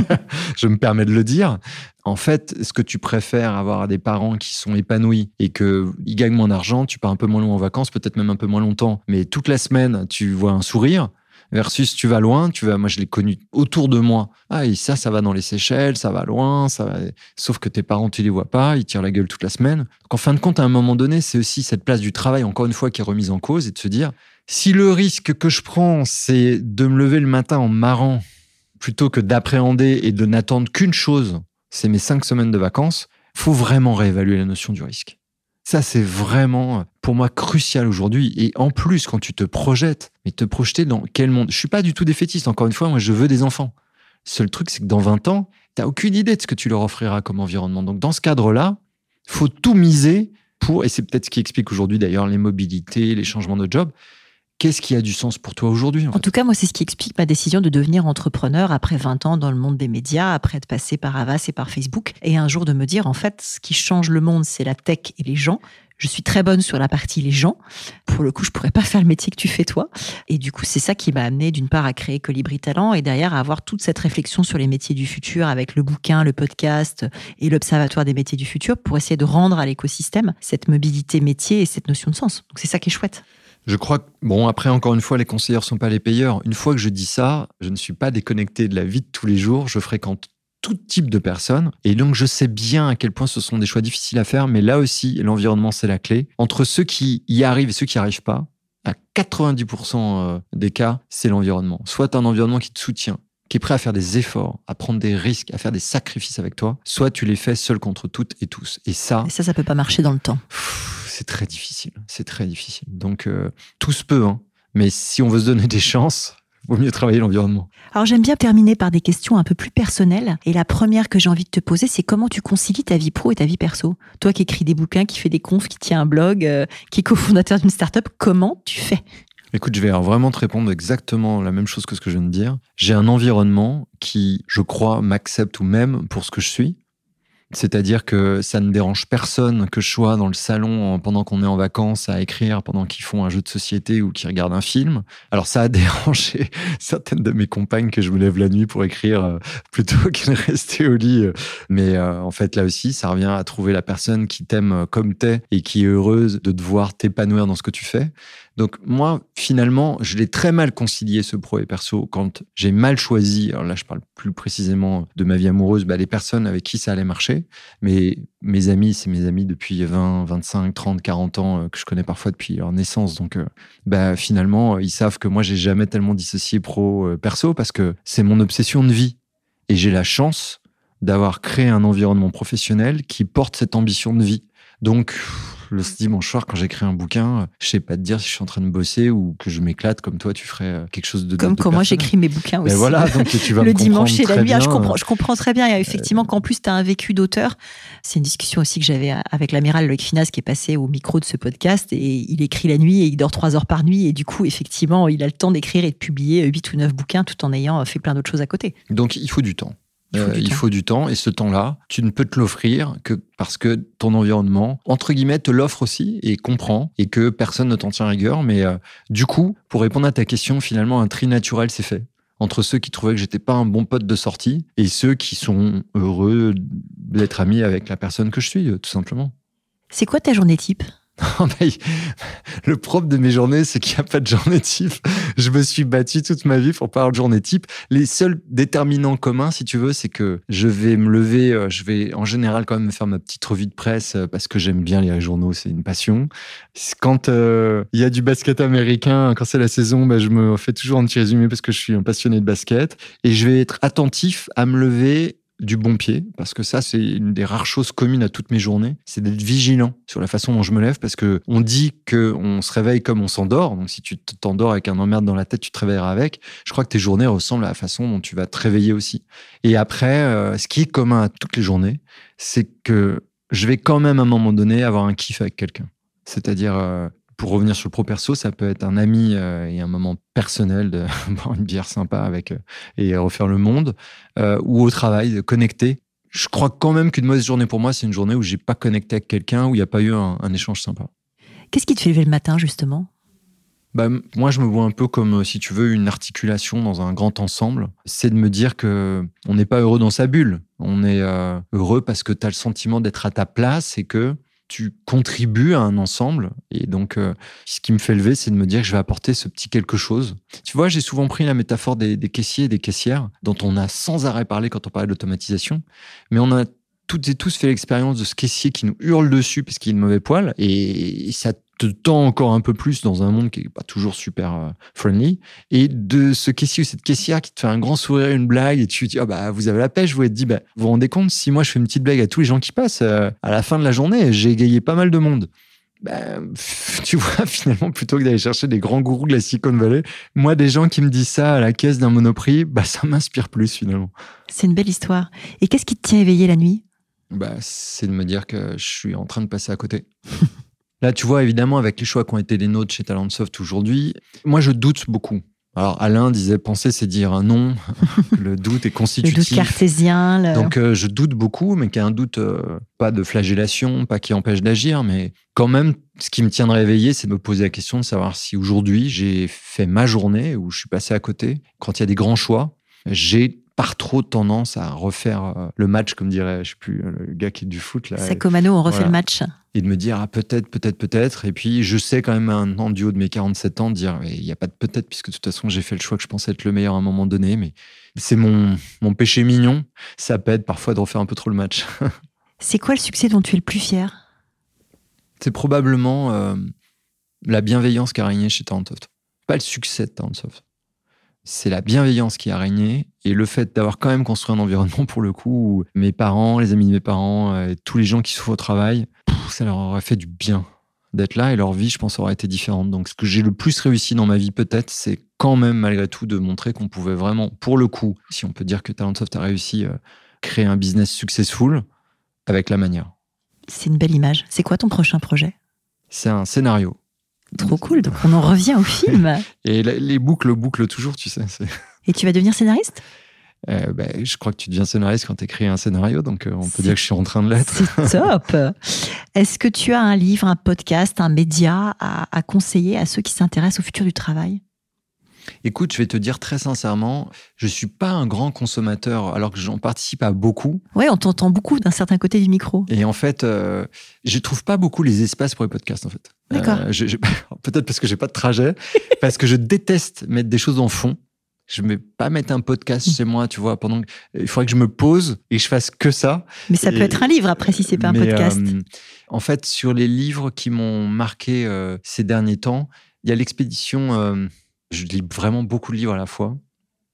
je me permets de le dire. En fait, est-ce que tu préfères avoir des parents qui sont épanouis et qu'ils gagnent moins d'argent, tu pars un peu moins loin en vacances, peut-être même un peu moins longtemps, mais toute la semaine, tu vois un sourire, versus tu vas loin, tu vas, moi je l'ai connu autour de moi. Ah, et ça, ça va dans les Seychelles, ça va loin, ça va... sauf que tes parents, tu les vois pas, ils tirent la gueule toute la semaine. En fin de compte, à un moment donné, c'est aussi cette place du travail, encore une fois, qui est remise en cause et de se dire, si le risque que je prends, c'est de me lever le matin en marrant, plutôt que d'appréhender et de n'attendre qu'une chose, c'est mes cinq semaines de vacances, faut vraiment réévaluer la notion du risque. Ça, c'est vraiment, pour moi, crucial aujourd'hui. Et en plus, quand tu te projettes, mais te projeter dans quel monde? Je suis pas du tout défaitiste, encore une fois, moi, je veux des enfants. Seul truc, c'est que dans 20 ans, tu n'as aucune idée de ce que tu leur offriras comme environnement. Donc, dans ce cadre-là, faut tout miser pour, et c'est peut-être ce qui explique aujourd'hui d'ailleurs les mobilités, les changements de job, Qu'est-ce qui a du sens pour toi aujourd'hui en, tout cas, moi, c'est ce qui explique ma décision de devenir entrepreneur après 20 ans dans le monde des médias, après être passé par Avas et par Facebook, et un jour de me dire, en fait, ce qui change le monde, c'est la tech et les gens. Je suis très bonne sur la partie les gens. Pour le coup, je pourrais pas faire le métier que tu fais toi. Et du coup, c'est ça qui m'a amené d'une part à créer Colibri Talent et derrière à avoir toute cette réflexion sur les métiers du futur avec le bouquin, le podcast et l'observatoire des métiers du futur pour essayer de rendre à l'écosystème cette mobilité métier et cette notion de sens. Donc c'est ça qui est chouette. Je crois que, bon, après, encore une fois, les conseillers ne sont pas les payeurs. Une fois que je dis ça, je ne suis pas déconnecté de la vie de tous les jours. Je fréquente tout type de personnes. Et donc, je sais bien à quel point ce sont des choix difficiles à faire. Mais là aussi, l'environnement, c'est la clé. Entre ceux qui y arrivent et ceux qui n'y arrivent pas, à 90% euh, des cas, c'est l'environnement. Soit un environnement qui te soutient, qui est prêt à faire des efforts, à prendre des risques, à faire des sacrifices avec toi, soit tu les fais seul contre toutes et tous. Et ça... Et ça, ça peut pas marcher dans le temps c'est très difficile. C'est très difficile. Donc, euh, tout se peut, hein. mais si on veut se donner des chances, vaut mieux travailler l'environnement. Alors j'aime bien terminer par des questions un peu plus personnelles. Et la première que j'ai envie de te poser, c'est comment tu concilies ta vie pro et ta vie perso? Toi qui écris des bouquins, qui fais des confs, qui tient un blog, euh, qui est cofondateur d'une startup, comment tu fais? Écoute, je vais vraiment te répondre exactement la même chose que ce que je viens de dire. J'ai un environnement qui, je crois, m'accepte ou même pour ce que je suis. C'est-à-dire que ça ne dérange personne que je sois dans le salon pendant qu'on est en vacances à écrire, pendant qu'ils font un jeu de société ou qu'ils regardent un film. Alors ça a dérangé certaines de mes compagnes que je me lève la nuit pour écrire euh, plutôt que de rester au lit. Mais euh, en fait là aussi, ça revient à trouver la personne qui t'aime comme t'es et qui est heureuse de te voir t'épanouir dans ce que tu fais. Donc moi, finalement, je l'ai très mal concilié ce pro et perso quand j'ai mal choisi. Alors là, je parle plus précisément de ma vie amoureuse, bah, les personnes avec qui ça allait marcher. Mais mes amis, c'est mes amis depuis 20, 25, 30, 40 ans euh, que je connais parfois depuis leur naissance. Donc euh, bah, finalement, ils savent que moi, j'ai jamais tellement dissocié pro euh, perso parce que c'est mon obsession de vie. Et j'ai la chance d'avoir créé un environnement professionnel qui porte cette ambition de vie. Donc, le dimanche soir, quand j'écris un bouquin, je sais pas te dire si je suis en train de bosser ou que je m'éclate comme toi, tu ferais euh, quelque chose de Comme quand moi j'écris mes bouquins aussi. voilà, donc tu vas le dimanche et la nuit. Ah, je comprends, je comprends très bien. Et effectivement, qu'en plus tu as un vécu d'auteur. C'est une discussion aussi que j'avais avec l'amiral Loïc Finas qui est passé au micro de ce podcast et il écrit la nuit et il dort trois heures par nuit et du coup, effectivement, il a le temps d'écrire et de publier huit ou neuf bouquins tout en ayant fait plein d'autres choses à côté. Donc il faut du temps. Euh, il, faut, du temps et ce temps-là, tu ne peux te l'offrir que parce que ton environnement, entre guillemets, te l'offre aussi et comprend et que personne ne t'en tient rigueur. Mais euh, du coup, pour répondre à ta question, finalement, un tri naturel s'est fait entre ceux qui trouvaient que j'étais pas un bon pote de sortie et ceux qui sont heureux d'être amis avec la personne que je suis, euh, tout simplement. C'est quoi ta journée type? Le propre de mes journées, c'est qu'il n'y a pas de journée type. Je me suis battu toute ma vie pour pas avoir de journée type. Les seuls déterminants communs, si tu veux, c'est que je vais me lever, euh, je vais en général quand même me faire ma petite revue de presse euh, parce que j'aime bien lire les journaux, c'est une passion. Quand euh, il y a du basket américain, quand c'est la saison, bah, je me fais toujours un petit résumé parce que je suis un passionné de basket et je vais être attentif à me lever du bon pied, parce que ça, c'est une des rares choses communes à toutes mes journées, c'est d'être vigilant sur la façon dont je me lève, parce que on dit que on se réveille comme on s'endort. Donc, si tu t'endors avec un emmerde dans la tête, tu te réveilleras avec. Je crois que tes journées ressemblent à la façon dont tu vas te réveiller aussi. Et après, euh, ce qui est commun à toutes les journées, c'est que je vais quand même à un moment donné avoir un kiff avec quelqu'un. C'est-à-dire, euh, pour revenir sur le pro perso, ça peut être un ami euh, et un moment personnel de boire une bière sympa avec euh, et refaire le monde, euh, ou au travail, de connecter. Je crois quand même qu'une mauvaise journée pour moi, c'est une journée où j'ai pas connecté avec quelqu'un, où il n'y a pas eu un, échange sympa. Qu'est-ce qui te fait lever le matin, justement? Bah, moi, je me vois un peu comme, si tu veux, une articulation dans un grand ensemble. C'est de me dire que on n'est pas heureux dans sa bulle. On est heureux parce que tu as le sentiment d'être à ta place et que tu contribues à un ensemble. Et donc, euh, ce qui me fait lever, c'est de me dire que je vais apporter ce petit quelque chose. Tu vois, j'ai souvent pris la métaphore des, caissiers et des caissières, dont on a sans arrêt parlé quand on parlait d'automatisation. Mais on a toutes et tous fait l'expérience de ce caissier qui nous hurle dessus parce qu'il a une mauvais poil. Et ça te tend encore un peu plus dans un monde qui n'est pas toujours super euh, friendly. Et de ce caissier ou cette caissière qui te fait un grand sourire, une blague, et tu te dis, ah bah, vous avez la pêche, vous êtes dit, bah, vous vous rendez compte, si moi je fais une petite blague à tous les gens qui passent, euh, à la fin de la journée, j'ai égayé pas mal de monde. Bah, tu vois, finalement, plutôt que d'aller chercher des grands gourous de la Silicon Valley, moi, des gens qui me disent ça à la caisse d'un monoprix, bah, ça m'inspire plus finalement. C'est une belle histoire. Et qu'est-ce qui te tient éveillé la nuit? Bah, C'est de me dire que je suis en train de passer à côté. Là, tu vois, évidemment, avec les choix qui ont été les nôtres chez Talentsoft aujourd'hui, moi, je doute beaucoup. Alors, Alain disait penser, c'est dire un non. le doute est constitutif. le doute cartésien. Donc, euh, je doute beaucoup, mais qu'il y a un doute, euh, pas de flagellation, pas qui empêche d'agir, mais quand même, ce qui me tiendrait éveillé, c'est de me poser la question de savoir si aujourd'hui, j'ai fait ma journée où je suis passé à côté. Quand il y a des grands choix, j'ai par trop tendance à refaire euh, le match, comme dirait, je sais plus, le gars qui est du foot. Là, Sacomano, on refait le match et de me dire ah, peut-être, peut-être, peut-être. Et puis je sais quand même un du haut de mes 47 ans dire il n'y a pas de peut-être puisque de toute façon j'ai fait le choix que je pensais être le meilleur à un moment donné. Mais c'est mon, mon péché mignon. Ça peut être parfois de refaire un peu trop le match. c'est quoi le succès dont tu es le plus fier? C'est probablement euh, la bienveillance qui a régné chez Talentsoft. Pas le succès de Talentsoft. C'est la bienveillance qui a régné et le fait d'avoir quand même construit un environnement pour le coup où mes parents, les amis de mes parents, euh, tous les gens qui souffrent au travail ça leur aurait fait du bien d'être là et leur vie, je pense, aurait été différente. Donc, ce que j'ai le plus réussi dans ma vie, peut-être, c'est quand même, malgré tout, de montrer qu'on pouvait vraiment, pour le coup, si on peut dire que Talentsoft a réussi à créer un business successful avec la manière. C'est une belle image. C'est quoi ton prochain projet? C'est un scénario. Trop cool. Donc, on en revient au film. et les boucles bouclent toujours, tu sais. Et tu vas devenir scénariste? Euh, ben, je crois que tu deviens scénariste quand tu écris un scénario, donc euh, on peut dire que je suis en train de l'être. C'est top. Est-ce que tu as un livre, un podcast, un média à, conseiller à ceux qui s'intéressent au futur du travail? Écoute, je vais te dire très sincèrement, je suis pas un grand consommateur, alors que j'en participe à beaucoup. Ouais, on t'entend beaucoup d'un certain côté du micro. Et en fait, euh, je trouve pas beaucoup les espaces pour les podcasts, en fait. D'accord. Peut-être parce que j'ai pas de trajet, parce que je déteste mettre des choses en fond je ne vais pas mettre un podcast mm. chez moi, tu vois, pendant il faudrait que je me pose et je fasse que ça. Mais ça peut être un livre après si c'est pas un podcast. Euh, en fait, sur les livres qui m'ont marqué euh, ces derniers temps, il y a l'expédition. Euh, je lis vraiment beaucoup de livres à la fois.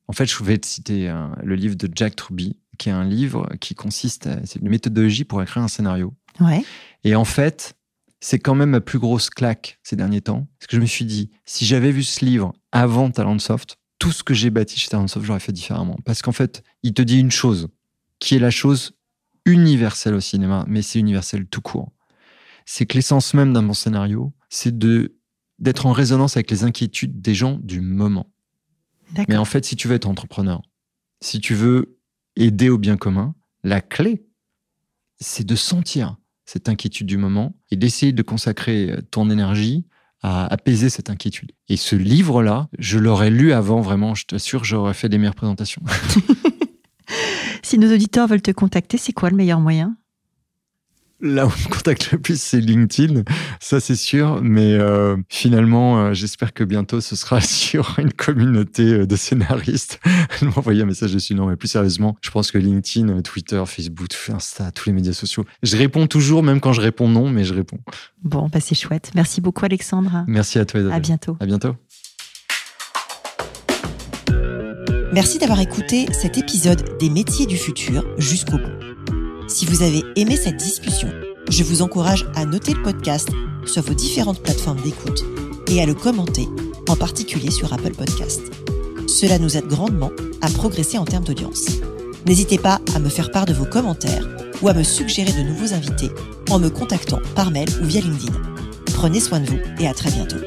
En fait, je vais te citer le livre de Jack Truby, qui est un livre qui consiste, c'est une méthodologie pour écrire un scénario. Ouais. Et en fait, c'est quand même ma plus grosse claque ces derniers temps. Parce que je me suis dit, si j'avais vu ce livre avant Talentsoft, tout ce que j'ai bâti chez Talentsoft, j'aurais fait différemment. Parce qu'en fait, il te dit une chose, qui est la chose universelle au cinéma, mais c'est universel tout court. C'est que l'essence même d'un bon scénario, c'est de d'être en résonance avec les inquiétudes des gens du moment. Mais en fait, si tu veux être entrepreneur, si tu veux aider au bien commun, la clé, c'est de sentir cette inquiétude du moment et d'essayer de consacrer ton énergie à apaiser cette inquiétude. Et ce livre-là, je l'aurais lu avant, vraiment, je t'assure, j'aurais fait des meilleures présentations. si nos auditeurs veulent te contacter, c'est quoi le meilleur moyen? Là où on me contacte le plus, c'est LinkedIn, ça c'est sûr. Mais euh, finalement, euh, j'espère que bientôt ce sera sur une communauté euh, de scénaristes. M'envoyer un message dessus. Non, mais plus sérieusement, je pense que LinkedIn, Twitter, Facebook, Insta, tous les médias sociaux. Je réponds toujours, même quand je réponds non, mais je réponds. Bon, bah c'est chouette. Merci beaucoup, Alexandre. Merci à toi. À bientôt. À bientôt. Merci d'avoir écouté cet épisode des métiers du futur jusqu'au bout. Si vous avez aimé cette discussion, je vous encourage à noter le podcast sur vos différentes plateformes d'écoute et à le commenter, en particulier sur Apple Podcast. Cela nous aide grandement à progresser en termes d'audience. N'hésitez pas à me faire part de vos commentaires ou à me suggérer de nouveaux invités en me contactant par mail ou via LinkedIn. Prenez soin de vous et à très bientôt.